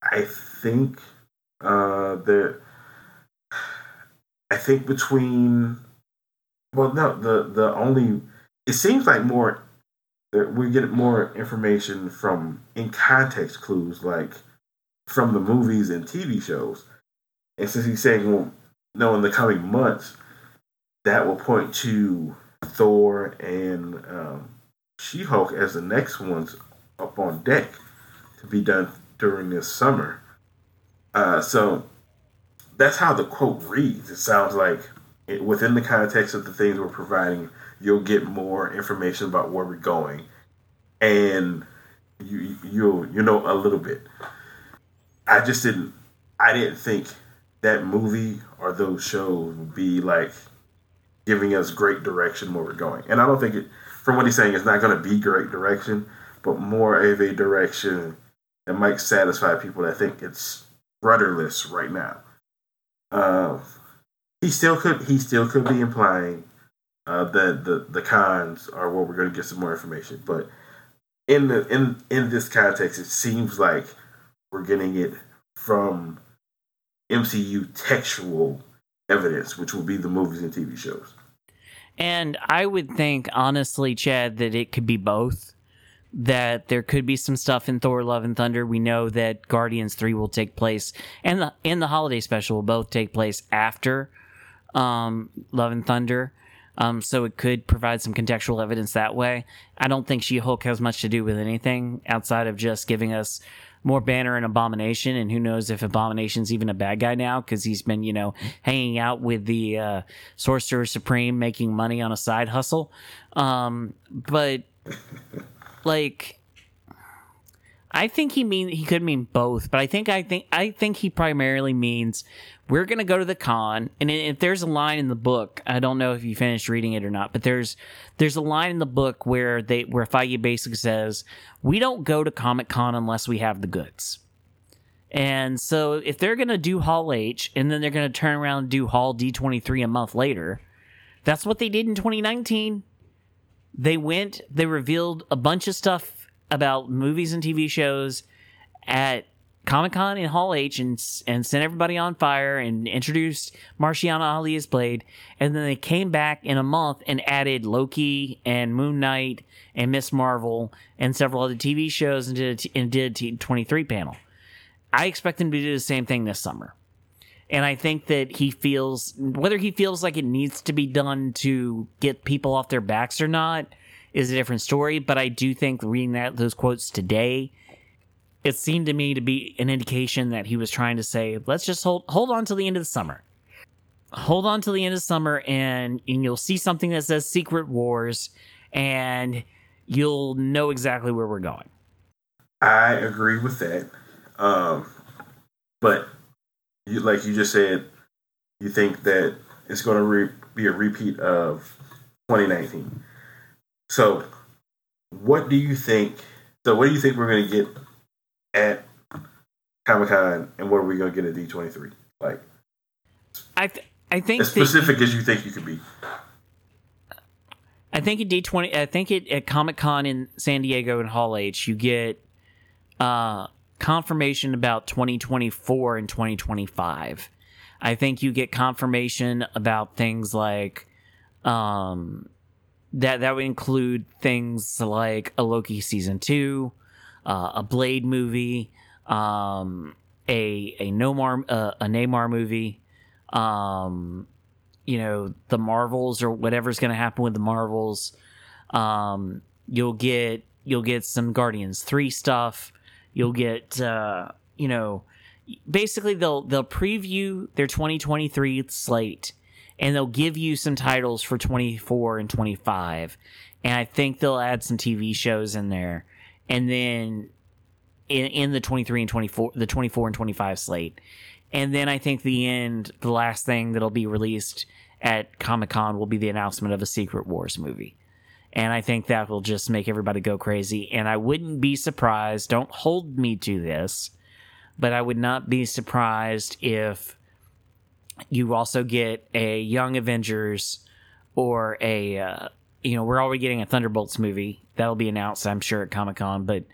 I think uh, that I think between well, no, the the only it seems like more we get more information from in context clues like from the movies and TV shows. And since he's saying, well, no, in the coming months, that will point to Thor and um, She Hulk as the next ones up on deck to be done during this summer. Uh, so that's how the quote reads. It sounds like it, within the context of the things we're providing, you'll get more information about where we're going, and you you you know a little bit. I just didn't. I didn't think that movie or those shows would be like giving us great direction where we're going. And I don't think it. From what he's saying, it's not going to be great direction, but more of a direction that might satisfy people that think it's rudderless right now. Uh, he still could. He still could be implying uh, that the the cons are where we're going to get some more information, but in the in in this context, it seems like we're getting it from MCU textual evidence, which will be the movies and TV shows. And I would think, honestly, Chad, that it could be both. That there could be some stuff in Thor: Love and Thunder. We know that Guardians Three will take place, and the and the holiday special will both take place after um, Love and Thunder. Um, so it could provide some contextual evidence that way. I don't think She Hulk has much to do with anything outside of just giving us more Banner and Abomination, and who knows if Abomination's even a bad guy now because he's been, you know, hanging out with the uh, Sorcerer Supreme, making money on a side hustle. Um, but like, I think he mean he could mean both, but I think I think I think he primarily means we're going to go to the con and if there's a line in the book i don't know if you finished reading it or not but there's there's a line in the book where they where Feige basically says we don't go to comic con unless we have the goods. And so if they're going to do hall h and then they're going to turn around and do hall d23 a month later that's what they did in 2019 they went they revealed a bunch of stuff about movies and tv shows at Comic Con in Hall H and and sent everybody on fire and introduced Mahershala Ali as Blade, and then they came back in a month and added Loki and Moon Knight and Miss Marvel and several other TV shows and did a, and did a twenty three panel. I expect them to do the same thing this summer, and I think that he feels whether he feels like it needs to be done to get people off their backs or not is a different story. But I do think reading that those quotes today it seemed to me to be an indication that he was trying to say, let's just hold hold on till the end of the summer. Hold on till the end of summer and, and you'll see something that says Secret Wars and you'll know exactly where we're going. I agree with that. Um, but you, like you just said, you think that it's going to re- be a repeat of 2019. So, what do you think? So, what do you think we're going to get at Comic Con, and what are we gonna get at D twenty three? Like, I th- I think as specific as you think you could be. I think at D twenty, I think it, at Comic Con in San Diego and Hall H, you get uh, confirmation about twenty twenty four and twenty twenty five. I think you get confirmation about things like um, that that would include things like a Loki season two, uh, a Blade movie, um, a a Nomar uh, a Namor movie, um, you know the Marvels or whatever's going to happen with the Marvels. Um, you'll get you'll get some Guardians three stuff. You'll get uh, you know basically they'll they'll preview their 2023 slate and they'll give you some titles for 24 and 25 and I think they'll add some TV shows in there, and then in in the 23 and 24 the 24 and 25 slate. And then I think the end the last thing that'll be released at Comic-Con will be the announcement of a Secret Wars movie. And I think that will just make everybody go crazy and I wouldn't be surprised, don't hold me to this, but I would not be surprised if you also get a Young Avengers or a uh, you know, we're already getting a Thunderbolts movie. That'll be announced, I'm sure, at Comic Con. But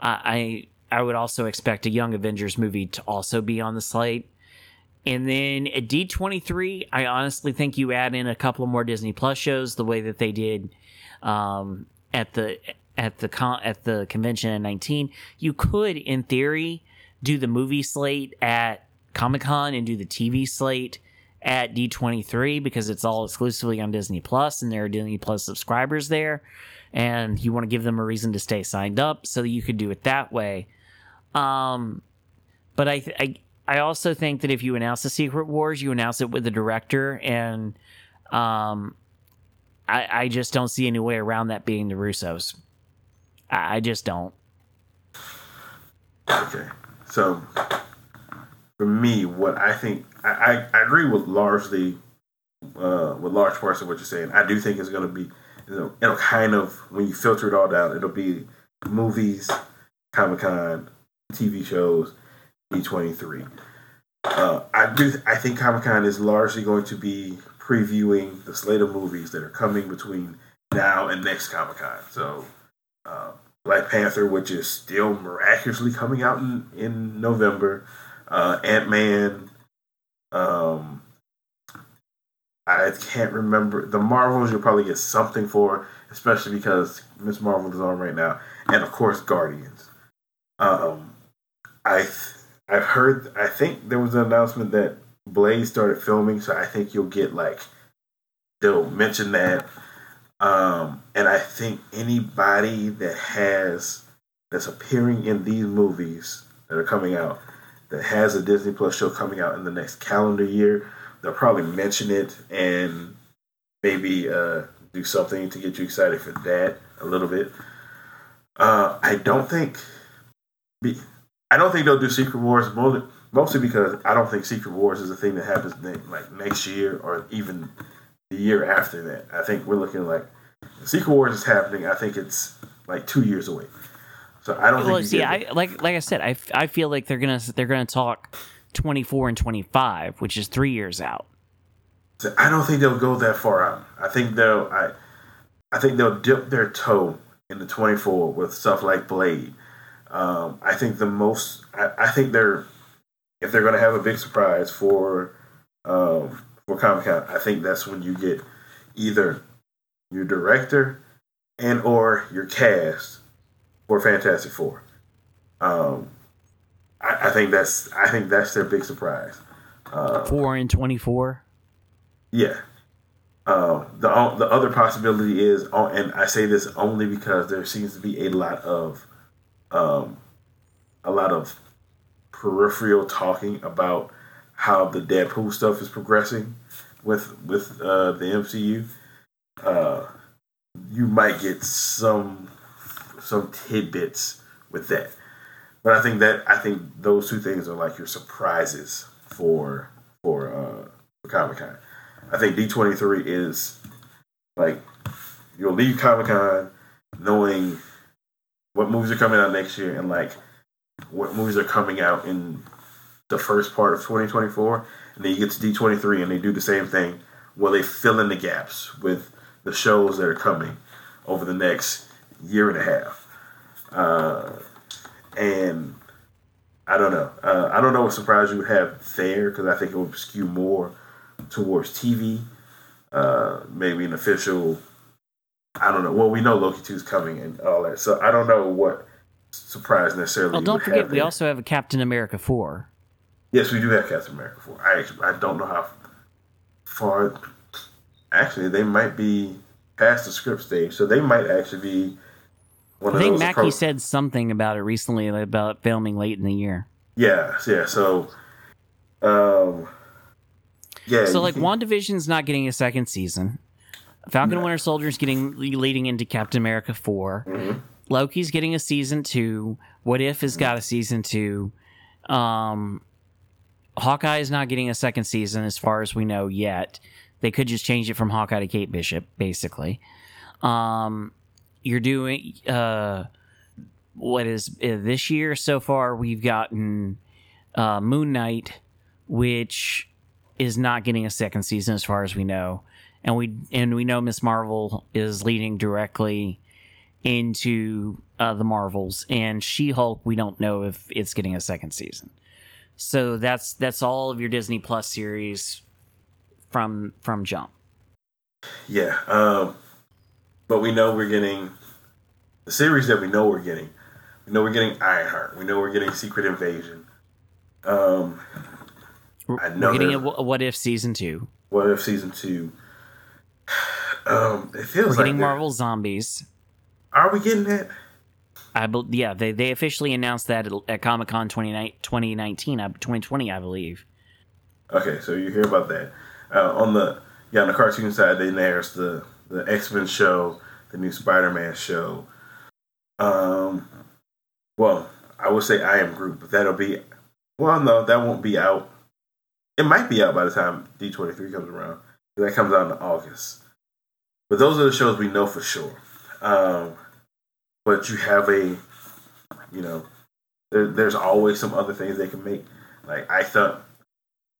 I I would also expect a Young Avengers movie to also be on the slate. And then at D23, I honestly think you add in a couple more Disney Plus shows the way that they did um, at the at the con- at the convention in 19. You could, in theory, do the movie slate at Comic Con and do the TV slate at D23 because it's all exclusively on Disney Plus and there are Disney Plus subscribers there and you want to give them a reason to stay signed up so you could do it that way. Um, but I, I, I also think that if you announce the Secret Wars, you announce it with the director, and um, I, I just don't see any way around that being the Russos. I, I just don't. Okay, so for me, what I think I, I, I agree with largely uh, with large parts of what you're saying. I do think it's going to be you know, it'll kind of when you filter it all down, it'll be movies, Comic Con, TV shows, D23. Uh, I do. I think Comic Con is largely going to be previewing the slate of movies that are coming between now and next Comic Con. So, uh, Black Panther, which is still miraculously coming out in, in November, uh, Ant Man, um, I can't remember the Marvels. You'll probably get something for, especially because Miss Marvel is on right now, and of course Guardians. Um, I I've heard. I think there was an announcement that Blade started filming, so I think you'll get like they'll mention that. Um, and I think anybody that has that's appearing in these movies that are coming out that has a Disney Plus show coming out in the next calendar year they'll probably mention it and maybe uh, do something to get you excited for that a little bit. Uh, I don't think, be, I don't think they'll do Secret Wars mostly because I don't think Secret Wars is a thing that happens like next year or even the year after that. I think we're looking like Secret Wars is happening. I think it's like two years away. So I don't. Well, see, I like like I said, I, I feel like they're gonna they're gonna talk 24 and 25, which is three years out. I don't think they'll go that far out. I think they'll I I think they'll dip their toe in the 24 with stuff like Blade. Um, I think the most I, I, think they're if they're going to have a big surprise for um, for Comic Con, I think that's when you get either your director and or your cast for Fantastic Four. Um, I, I, think that's I think that's their big surprise. Uh, Four and twenty four. Yeah. Uh, the the other possibility is, uh, and I say this only because there seems to be a lot of, um, a lot of peripheral talking about how the Deadpool stuff is progressing with with uh, the MCU. Uh, you might get some some tidbits with that. But I think that I think those two things are like your surprises for for uh for Comic Con. I think D twenty three is like you'll leave Comic Con knowing what movies are coming out next year and like what movies are coming out in the first part of 2024 and then you get to D23 and they do the same thing where they fill in the gaps with the shows that are coming over the next year and a half. Uh, and I don't know. Uh, I don't know what surprise you would have there because I think it would skew more towards TV. Uh, maybe an official. I don't know. Well, we know Loki two is coming and all that, so I don't know what surprise necessarily. Well, don't forget we also have a Captain America four. Yes, we do have Captain America four. I I don't know how far. Actually, they might be past the script stage, so they might actually be one I think Mackie pro- said something about it recently about filming late in the year. Yeah, yeah. So, um, yeah. So like, can... WandaVision's not getting a second season. Falcon and Winter Soldier is getting leading into Captain America 4 Mhm. Loki's getting a season two. What if has got a season two? Um, Hawkeye is not getting a second season as far as we know yet. They could just change it from Hawkeye to Kate Bishop, basically. Um, you're doing uh, what is uh, this year so far? We've gotten uh, Moon Knight, which is not getting a second season as far as we know, and we and we know Miss Marvel is leading directly into uh, the Marvels, and She Hulk. We don't know if it's getting a second season. So that's that's all of your Disney Plus series from from Jump. Yeah. Um, but we know we're getting the series that we know we're getting. We know we're getting Ironheart. We know we're getting Secret Invasion. Um, I know We're getting a, What If season two. what if season two? Um, it feels We're like getting Marvel Zombies. Are we getting that? I bel yeah, they they officially announced that at, Comic Con 2019, uh, 2020, I believe. Okay, so you hear about that. Uh, on the yeah, on the cartoon side, they announced the the X Men show, the new Spider Man show. Um, well, I would say I am Groot, but that'll be well, no, that won't be out. It might be out by the time D twenty three comes around. That comes out in August. But those are the shows we know for sure. Um, but you have a, you know, there, there's always some other things they can make. Like I thought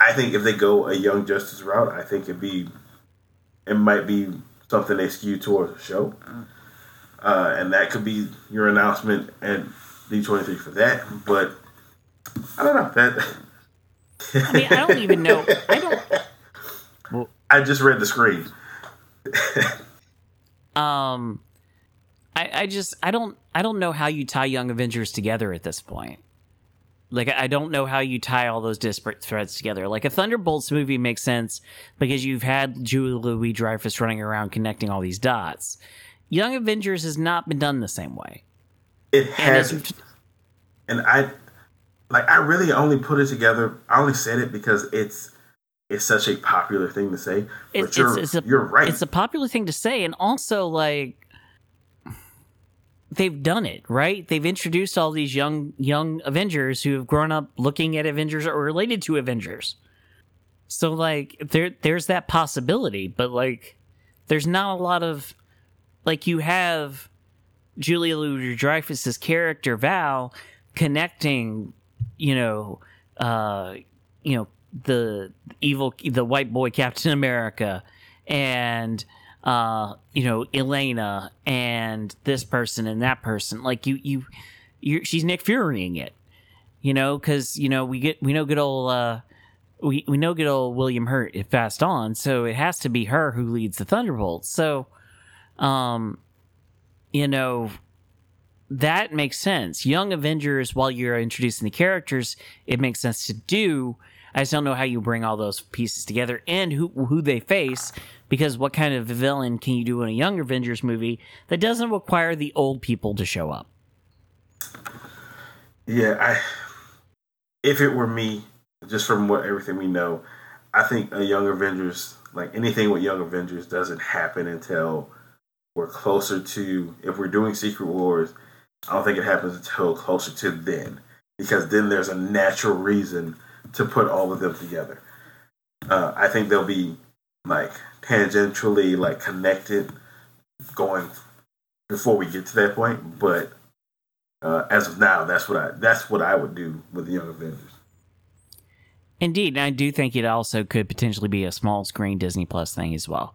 I think if they go a Young Justice route, I think it'd be, it might be something they skew towards the show, uh, and that could be your announcement at D twenty three for that. But I don't know that. I mean, I don't even know. I don't. Well, I just read the screen. um, I I just I don't I don't know how you tie Young Avengers together at this point. Like I don't know how you tie all those disparate threads together. Like a Thunderbolts movie makes sense because you've had Julia Louis Dreyfus running around connecting all these dots. Young Avengers has not been done the same way. It hasn't, it's- and I like. I really only put it together. I only said it because it's it's such a popular thing to say. But It's, you're it's a, you're right. It's a popular thing to say, and also like they've done it right. They've introduced all these young young Avengers who have grown up looking at Avengers or related to Avengers. So like there there's that possibility, but like there's not a lot of like you have Julia Louis Dreyfus's character Val connecting, you know, uh, you know the evil the white boy Captain America and uh you know Elena and this person and that person like you you you she's Nick Furying it you know cuz you know we get we know good old uh we we know good old William Hurt it fast on so it has to be her who leads the Thunderbolts so um you know that makes sense. Young Avengers, while you're introducing the characters, it makes sense to do. I just don't know how you bring all those pieces together and who who they face, because what kind of villain can you do in a Young Avengers movie that doesn't require the old people to show up? Yeah, I. If it were me, just from what everything we know, I think a Young Avengers, like anything with Young Avengers, doesn't happen until we're closer to. If we're doing Secret Wars, I don't think it happens until closer to then, because then there's a natural reason to put all of them together. Uh, I think they'll be like tangentially like connected going before we get to that point, but uh, as of now, that's what I that's what I would do with the Young Avengers. Indeed, and I do think it also could potentially be a small screen Disney Plus thing as well.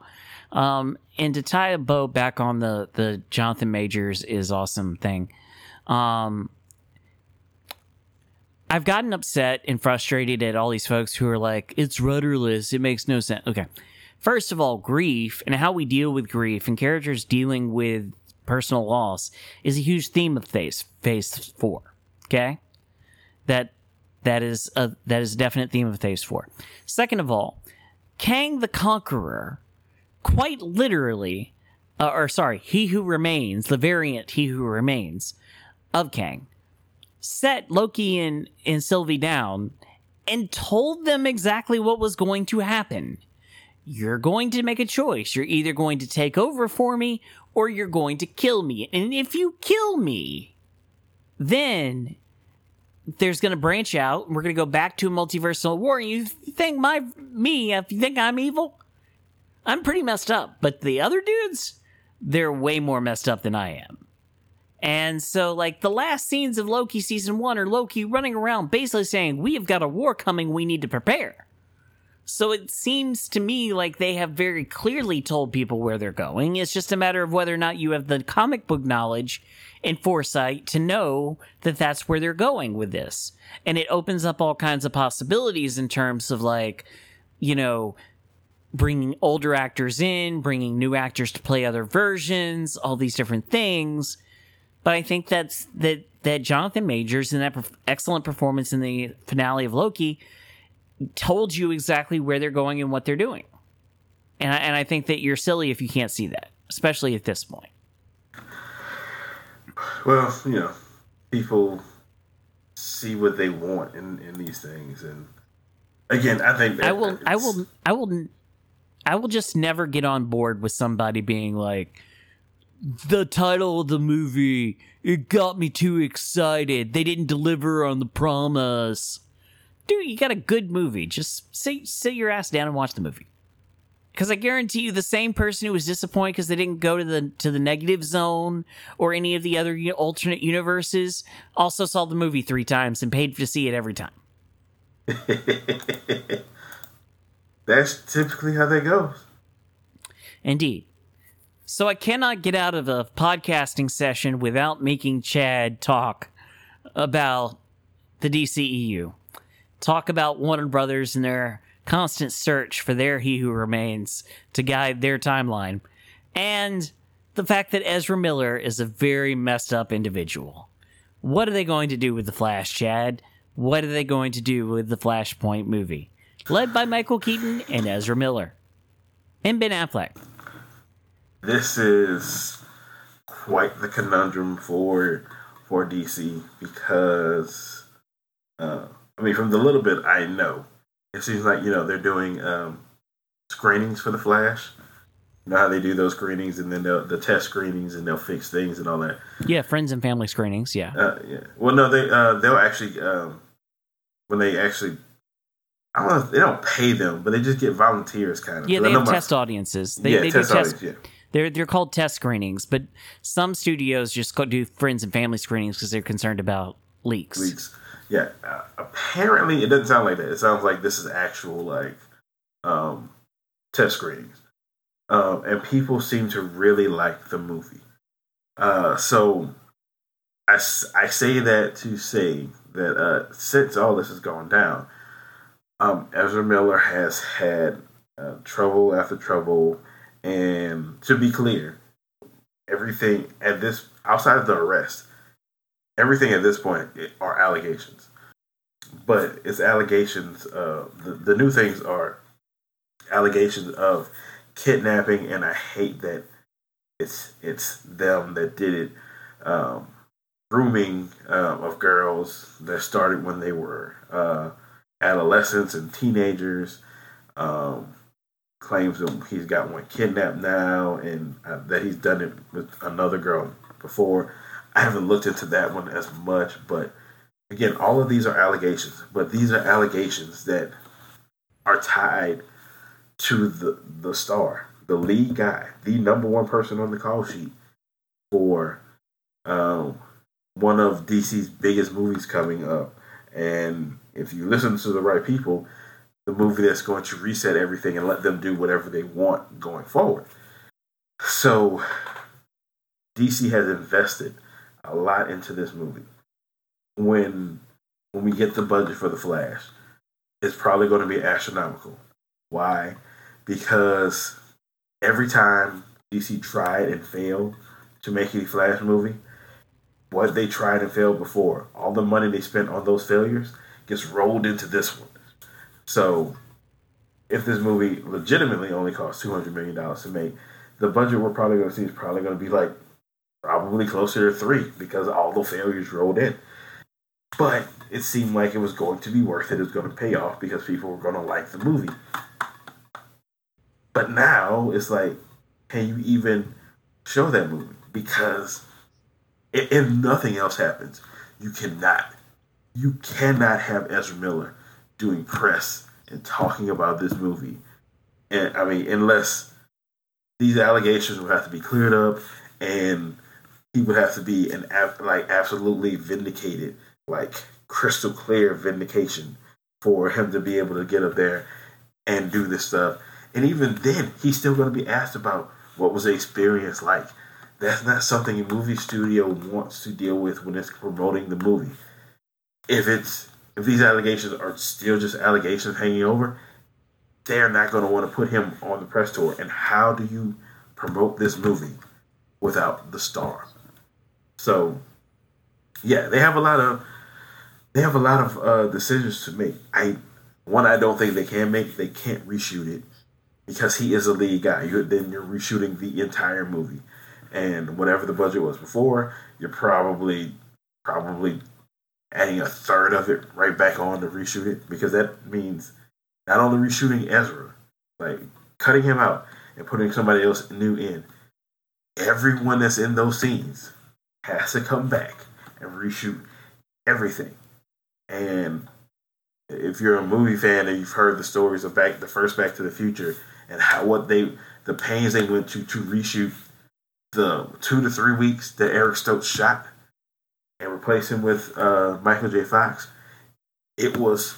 Um, and to tie a bow back on the the Jonathan Majors is awesome thing. Um, I've gotten upset and frustrated at all these folks who are like, "It's rudderless. It makes no sense." Okay, first of all, grief and how we deal with grief and characters dealing with personal loss is a huge theme of Phase Phase Four. Okay, that that is a that is a definite theme of Phase Four. Second of all, Kang the Conqueror, quite literally, uh, or sorry, He Who Remains, the variant He Who Remains of Kang, set Loki and and Sylvie down and told them exactly what was going to happen. You're going to make a choice. You're either going to take over for me or you're going to kill me. And if you kill me, then there's going to branch out we're going to go back to a multiversal war. And you think my me, if you think I'm evil, I'm pretty messed up. But the other dudes, they're way more messed up than I am. And so, like, the last scenes of Loki season one are Loki running around basically saying, We have got a war coming, we need to prepare. So it seems to me like they have very clearly told people where they're going. It's just a matter of whether or not you have the comic book knowledge and foresight to know that that's where they're going with this. And it opens up all kinds of possibilities in terms of, like, you know, bringing older actors in, bringing new actors to play other versions, all these different things but I think that's that that Jonathan Majors in that excellent performance in the finale of Loki told you exactly where they're going and what they're doing. And I, and I think that you're silly if you can't see that, especially at this point. Well, you know, people see what they want in, in these things, and again, I think I will, I will, I will, I will just never get on board with somebody being like, the title of the movie it got me too excited they didn't deliver on the promise dude you got a good movie. Just sit, sit your ass down and watch the movie. Because i guarantee you the same person who was disappointed because they didn't go to the to the negative zone or any of the other alternate universes also saw the movie three times and paid to see it every time. That's typically how that goes indeed. So I cannot get out of a podcasting session without making Chad talk about the DCEU. Talk about Warner Brothers and their constant search for their He Who Remains to guide their timeline. And the fact that Ezra Miller is a very messed up individual. What are they going to do with The Flash, Chad? What are they going to do with the Flashpoint movie? Led by Michael Keaton and Ezra Miller. And Ben Affleck this is quite the conundrum for for DC because uh, I mean, from the little bit I know, it seems like you know they're doing um, screenings for the Flash. You know how they do those screenings and then the test screenings and they'll fix things and all that. Yeah, friends and family screenings. Yeah. Uh, yeah. Well, no, they uh, they'll actually um, when they actually I don't know. They don't pay them, but they just get volunteers, kind of. Yeah, they have test audiences. They, yeah, they test do test, audience, yeah. They're they're called test screenings, but some studios just go do friends and family screenings because they're concerned about leaks. Leaks. Yeah. Uh, apparently, it doesn't sound like that. It sounds like this is actual like um, test screenings, um, and people seem to really like the movie. Uh, so I, I say that to say that uh, since all this has gone down, um, Ezra Miller has had uh, trouble after trouble and to be clear, everything at this outside of the arrest, everything at this point are allegations. But it's allegations. Uh, the, the new things are allegations of kidnapping, and I hate that it's it's them that did it. Um, grooming um, of girls that started when they were uh, adolescents and teenagers. Um, claims that he's got one kidnapped now and uh, that he's done it with another girl before. I haven't looked into that one as much, but again, all of these are allegations, but these are allegations that are tied to the the star, the lead guy, the number one person on the call sheet for um, one of DC's biggest movies coming up. And if you listen to the right people, the movie that's going to reset everything and let them do whatever they want going forward. So DC has invested a lot into this movie. When when we get the budget for the Flash, it's probably going to be astronomical. Why? Because every time DC tried and failed to make a Flash movie, what they tried and failed before, all the money they spent on those failures gets rolled into this one. So, if this movie legitimately only costs two hundred million dollars to make, the budget we're probably going to see is probably going to be like probably closer to three because all the failures rolled in. But it seemed like it was going to be worth it. It was going to pay off because people were going to like the movie. But now it's like, can you even show that movie? Because if nothing else happens, you cannot, you cannot have Ezra Miller doing press and talking about this movie. And I mean, unless these allegations will have to be cleared up and he would have to be an like absolutely vindicated, like crystal clear vindication for him to be able to get up there and do this stuff. And even then, he's still going to be asked about what was the experience like. That's not something a movie studio wants to deal with when it's promoting the movie. If it's if these allegations are still just allegations hanging over, they're not going to want to put him on the press tour. And how do you promote this movie without the star? So, yeah, they have a lot of they have a lot of uh, decisions to make. I one I don't think they can make. They can't reshoot it because he is a lead guy. You're, then you're reshooting the entire movie, and whatever the budget was before, you're probably probably adding a third of it right back on to reshoot it because that means not only reshooting Ezra, like cutting him out and putting somebody else new in. Everyone that's in those scenes has to come back and reshoot everything. And if you're a movie fan and you've heard the stories of back the first Back to the Future and how what they the pains they went to to reshoot the two to three weeks that Eric Stoltz shot and replace him with uh, Michael J. Fox, it was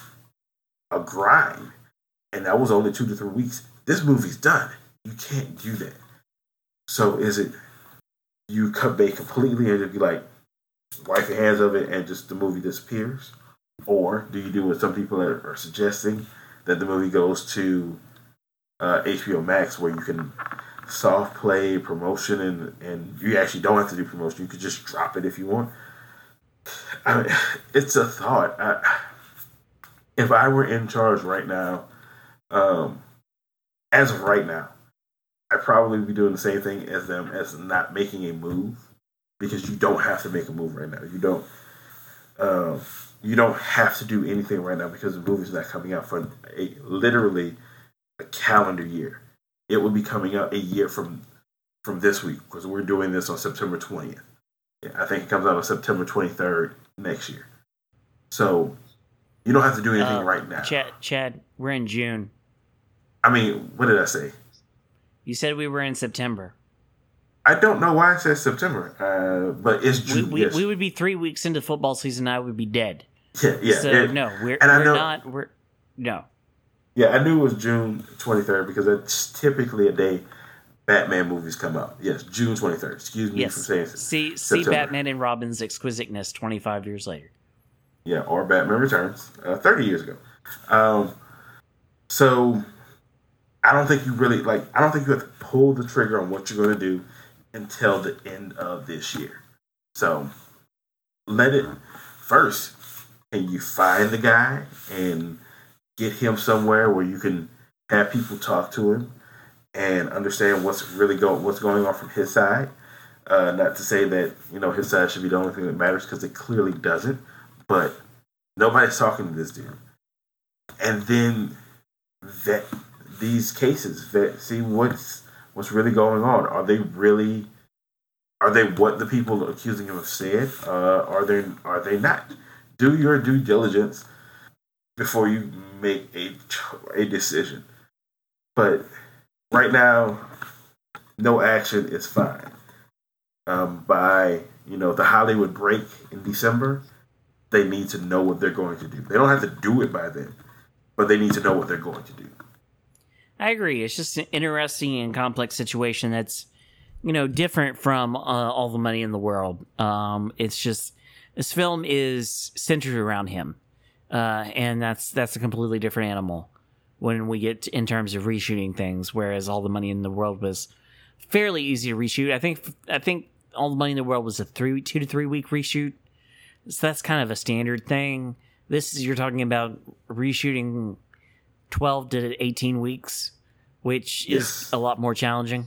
a grind, and that was only two to three weeks. This movie's done. You can't do that. So is it you cut bait completely and you like wipe your hands of it and just the movie disappears? Or do you do what some people are, are suggesting that the movie goes to uh, HBO Max where you can soft play promotion and, and you actually don't have to do promotion. You could just drop it if you want. I mean, it's a thought. I, if I were in charge right now, um, as of right now, I'd probably be doing the same thing as them as not making a move because you don't have to make a move right now. You don't. Um, you don't have to do anything right now because the movie's not coming out for a, literally a calendar year. It will be coming out a year from from this week because we're doing this on September 20th. I think it comes out on September 23rd next year. So you don't have to do anything uh, right now. Chad, Chad, we're in June. I mean, what did I say? You said we were in September. I don't know why I said September, uh, but it's June. We, we, yes. we, would be three weeks into football season. And I would be dead. Yeah, yeah. So and, no, we're, and we're know, not. We're no. Yeah, I knew it was June twenty third because that's typically a day Batman movies come out. Yes, June twenty third. Excuse me yes. for saying. See, see Batman and Robin's exquisiteness twenty five years later. Yeah, or Batman Returns uh, thirty years ago. Um, so I don't think you really like. I don't think you have to pull the trigger on what you're going to do until the end of this year. So let it first. Can you find the guy and get him somewhere where you can have people talk to him and understand what's really going what's going on from his side. Uh, not to say that you know his side should be the only thing that matters because it clearly doesn't. But nobody's talking to this dude, and then vet these cases, see what's what's really going on. Are they really? Are they what the people accusing him of said? Uh, are they? Are they not? Do your due diligence before you make a a decision. But right now, no action is fine. Um, by you know the Hollywood break in December, they need to know what they're going to do. They don't have to do it by then, but they need to know what they're going to do. I agree. It's just an interesting and complex situation that's, you know, different from uh, all the money in the world. Um, it's just this film is centered around him, uh, and that's that's a completely different animal when we get in terms of reshooting things. Whereas all the money in the world was fairly easy to reshoot. I think I think all the money in the world was a three two to three week reshoot. So that's kind of a standard thing. This is you're talking about reshooting 12 to 18 weeks, which is a lot more challenging.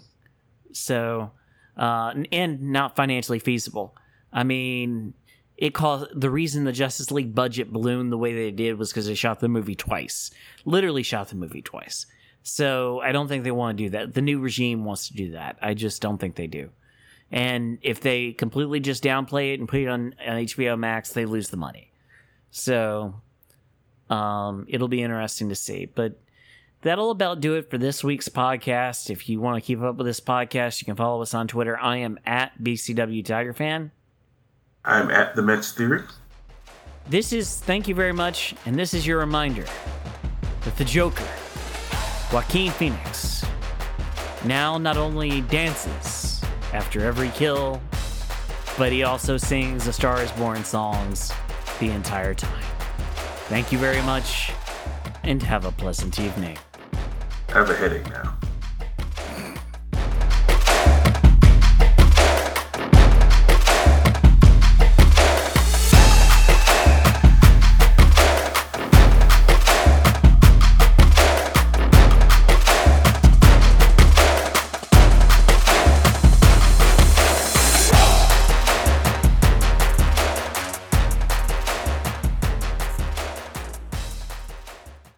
So, uh, and not financially feasible. I mean, it caused the reason the Justice League budget ballooned the way they did was because they shot the movie twice. Literally shot the movie twice. So I don't think they want to do that. The new regime wants to do that. I just don't think they do. And if they completely just downplay it and put it on, on HBO Max, they lose the money. So um, it'll be interesting to see. But that'll about do it for this week's podcast. If you want to keep up with this podcast, you can follow us on Twitter. I am at BCW Tiger Fan. I'm at the Mets Theory. This is thank you very much, and this is your reminder that the Joker, Joaquin Phoenix, now not only dances after every kill, but he also sings the Star is Born songs the entire time. Thank you very much, and have a pleasant evening. I have a headache now.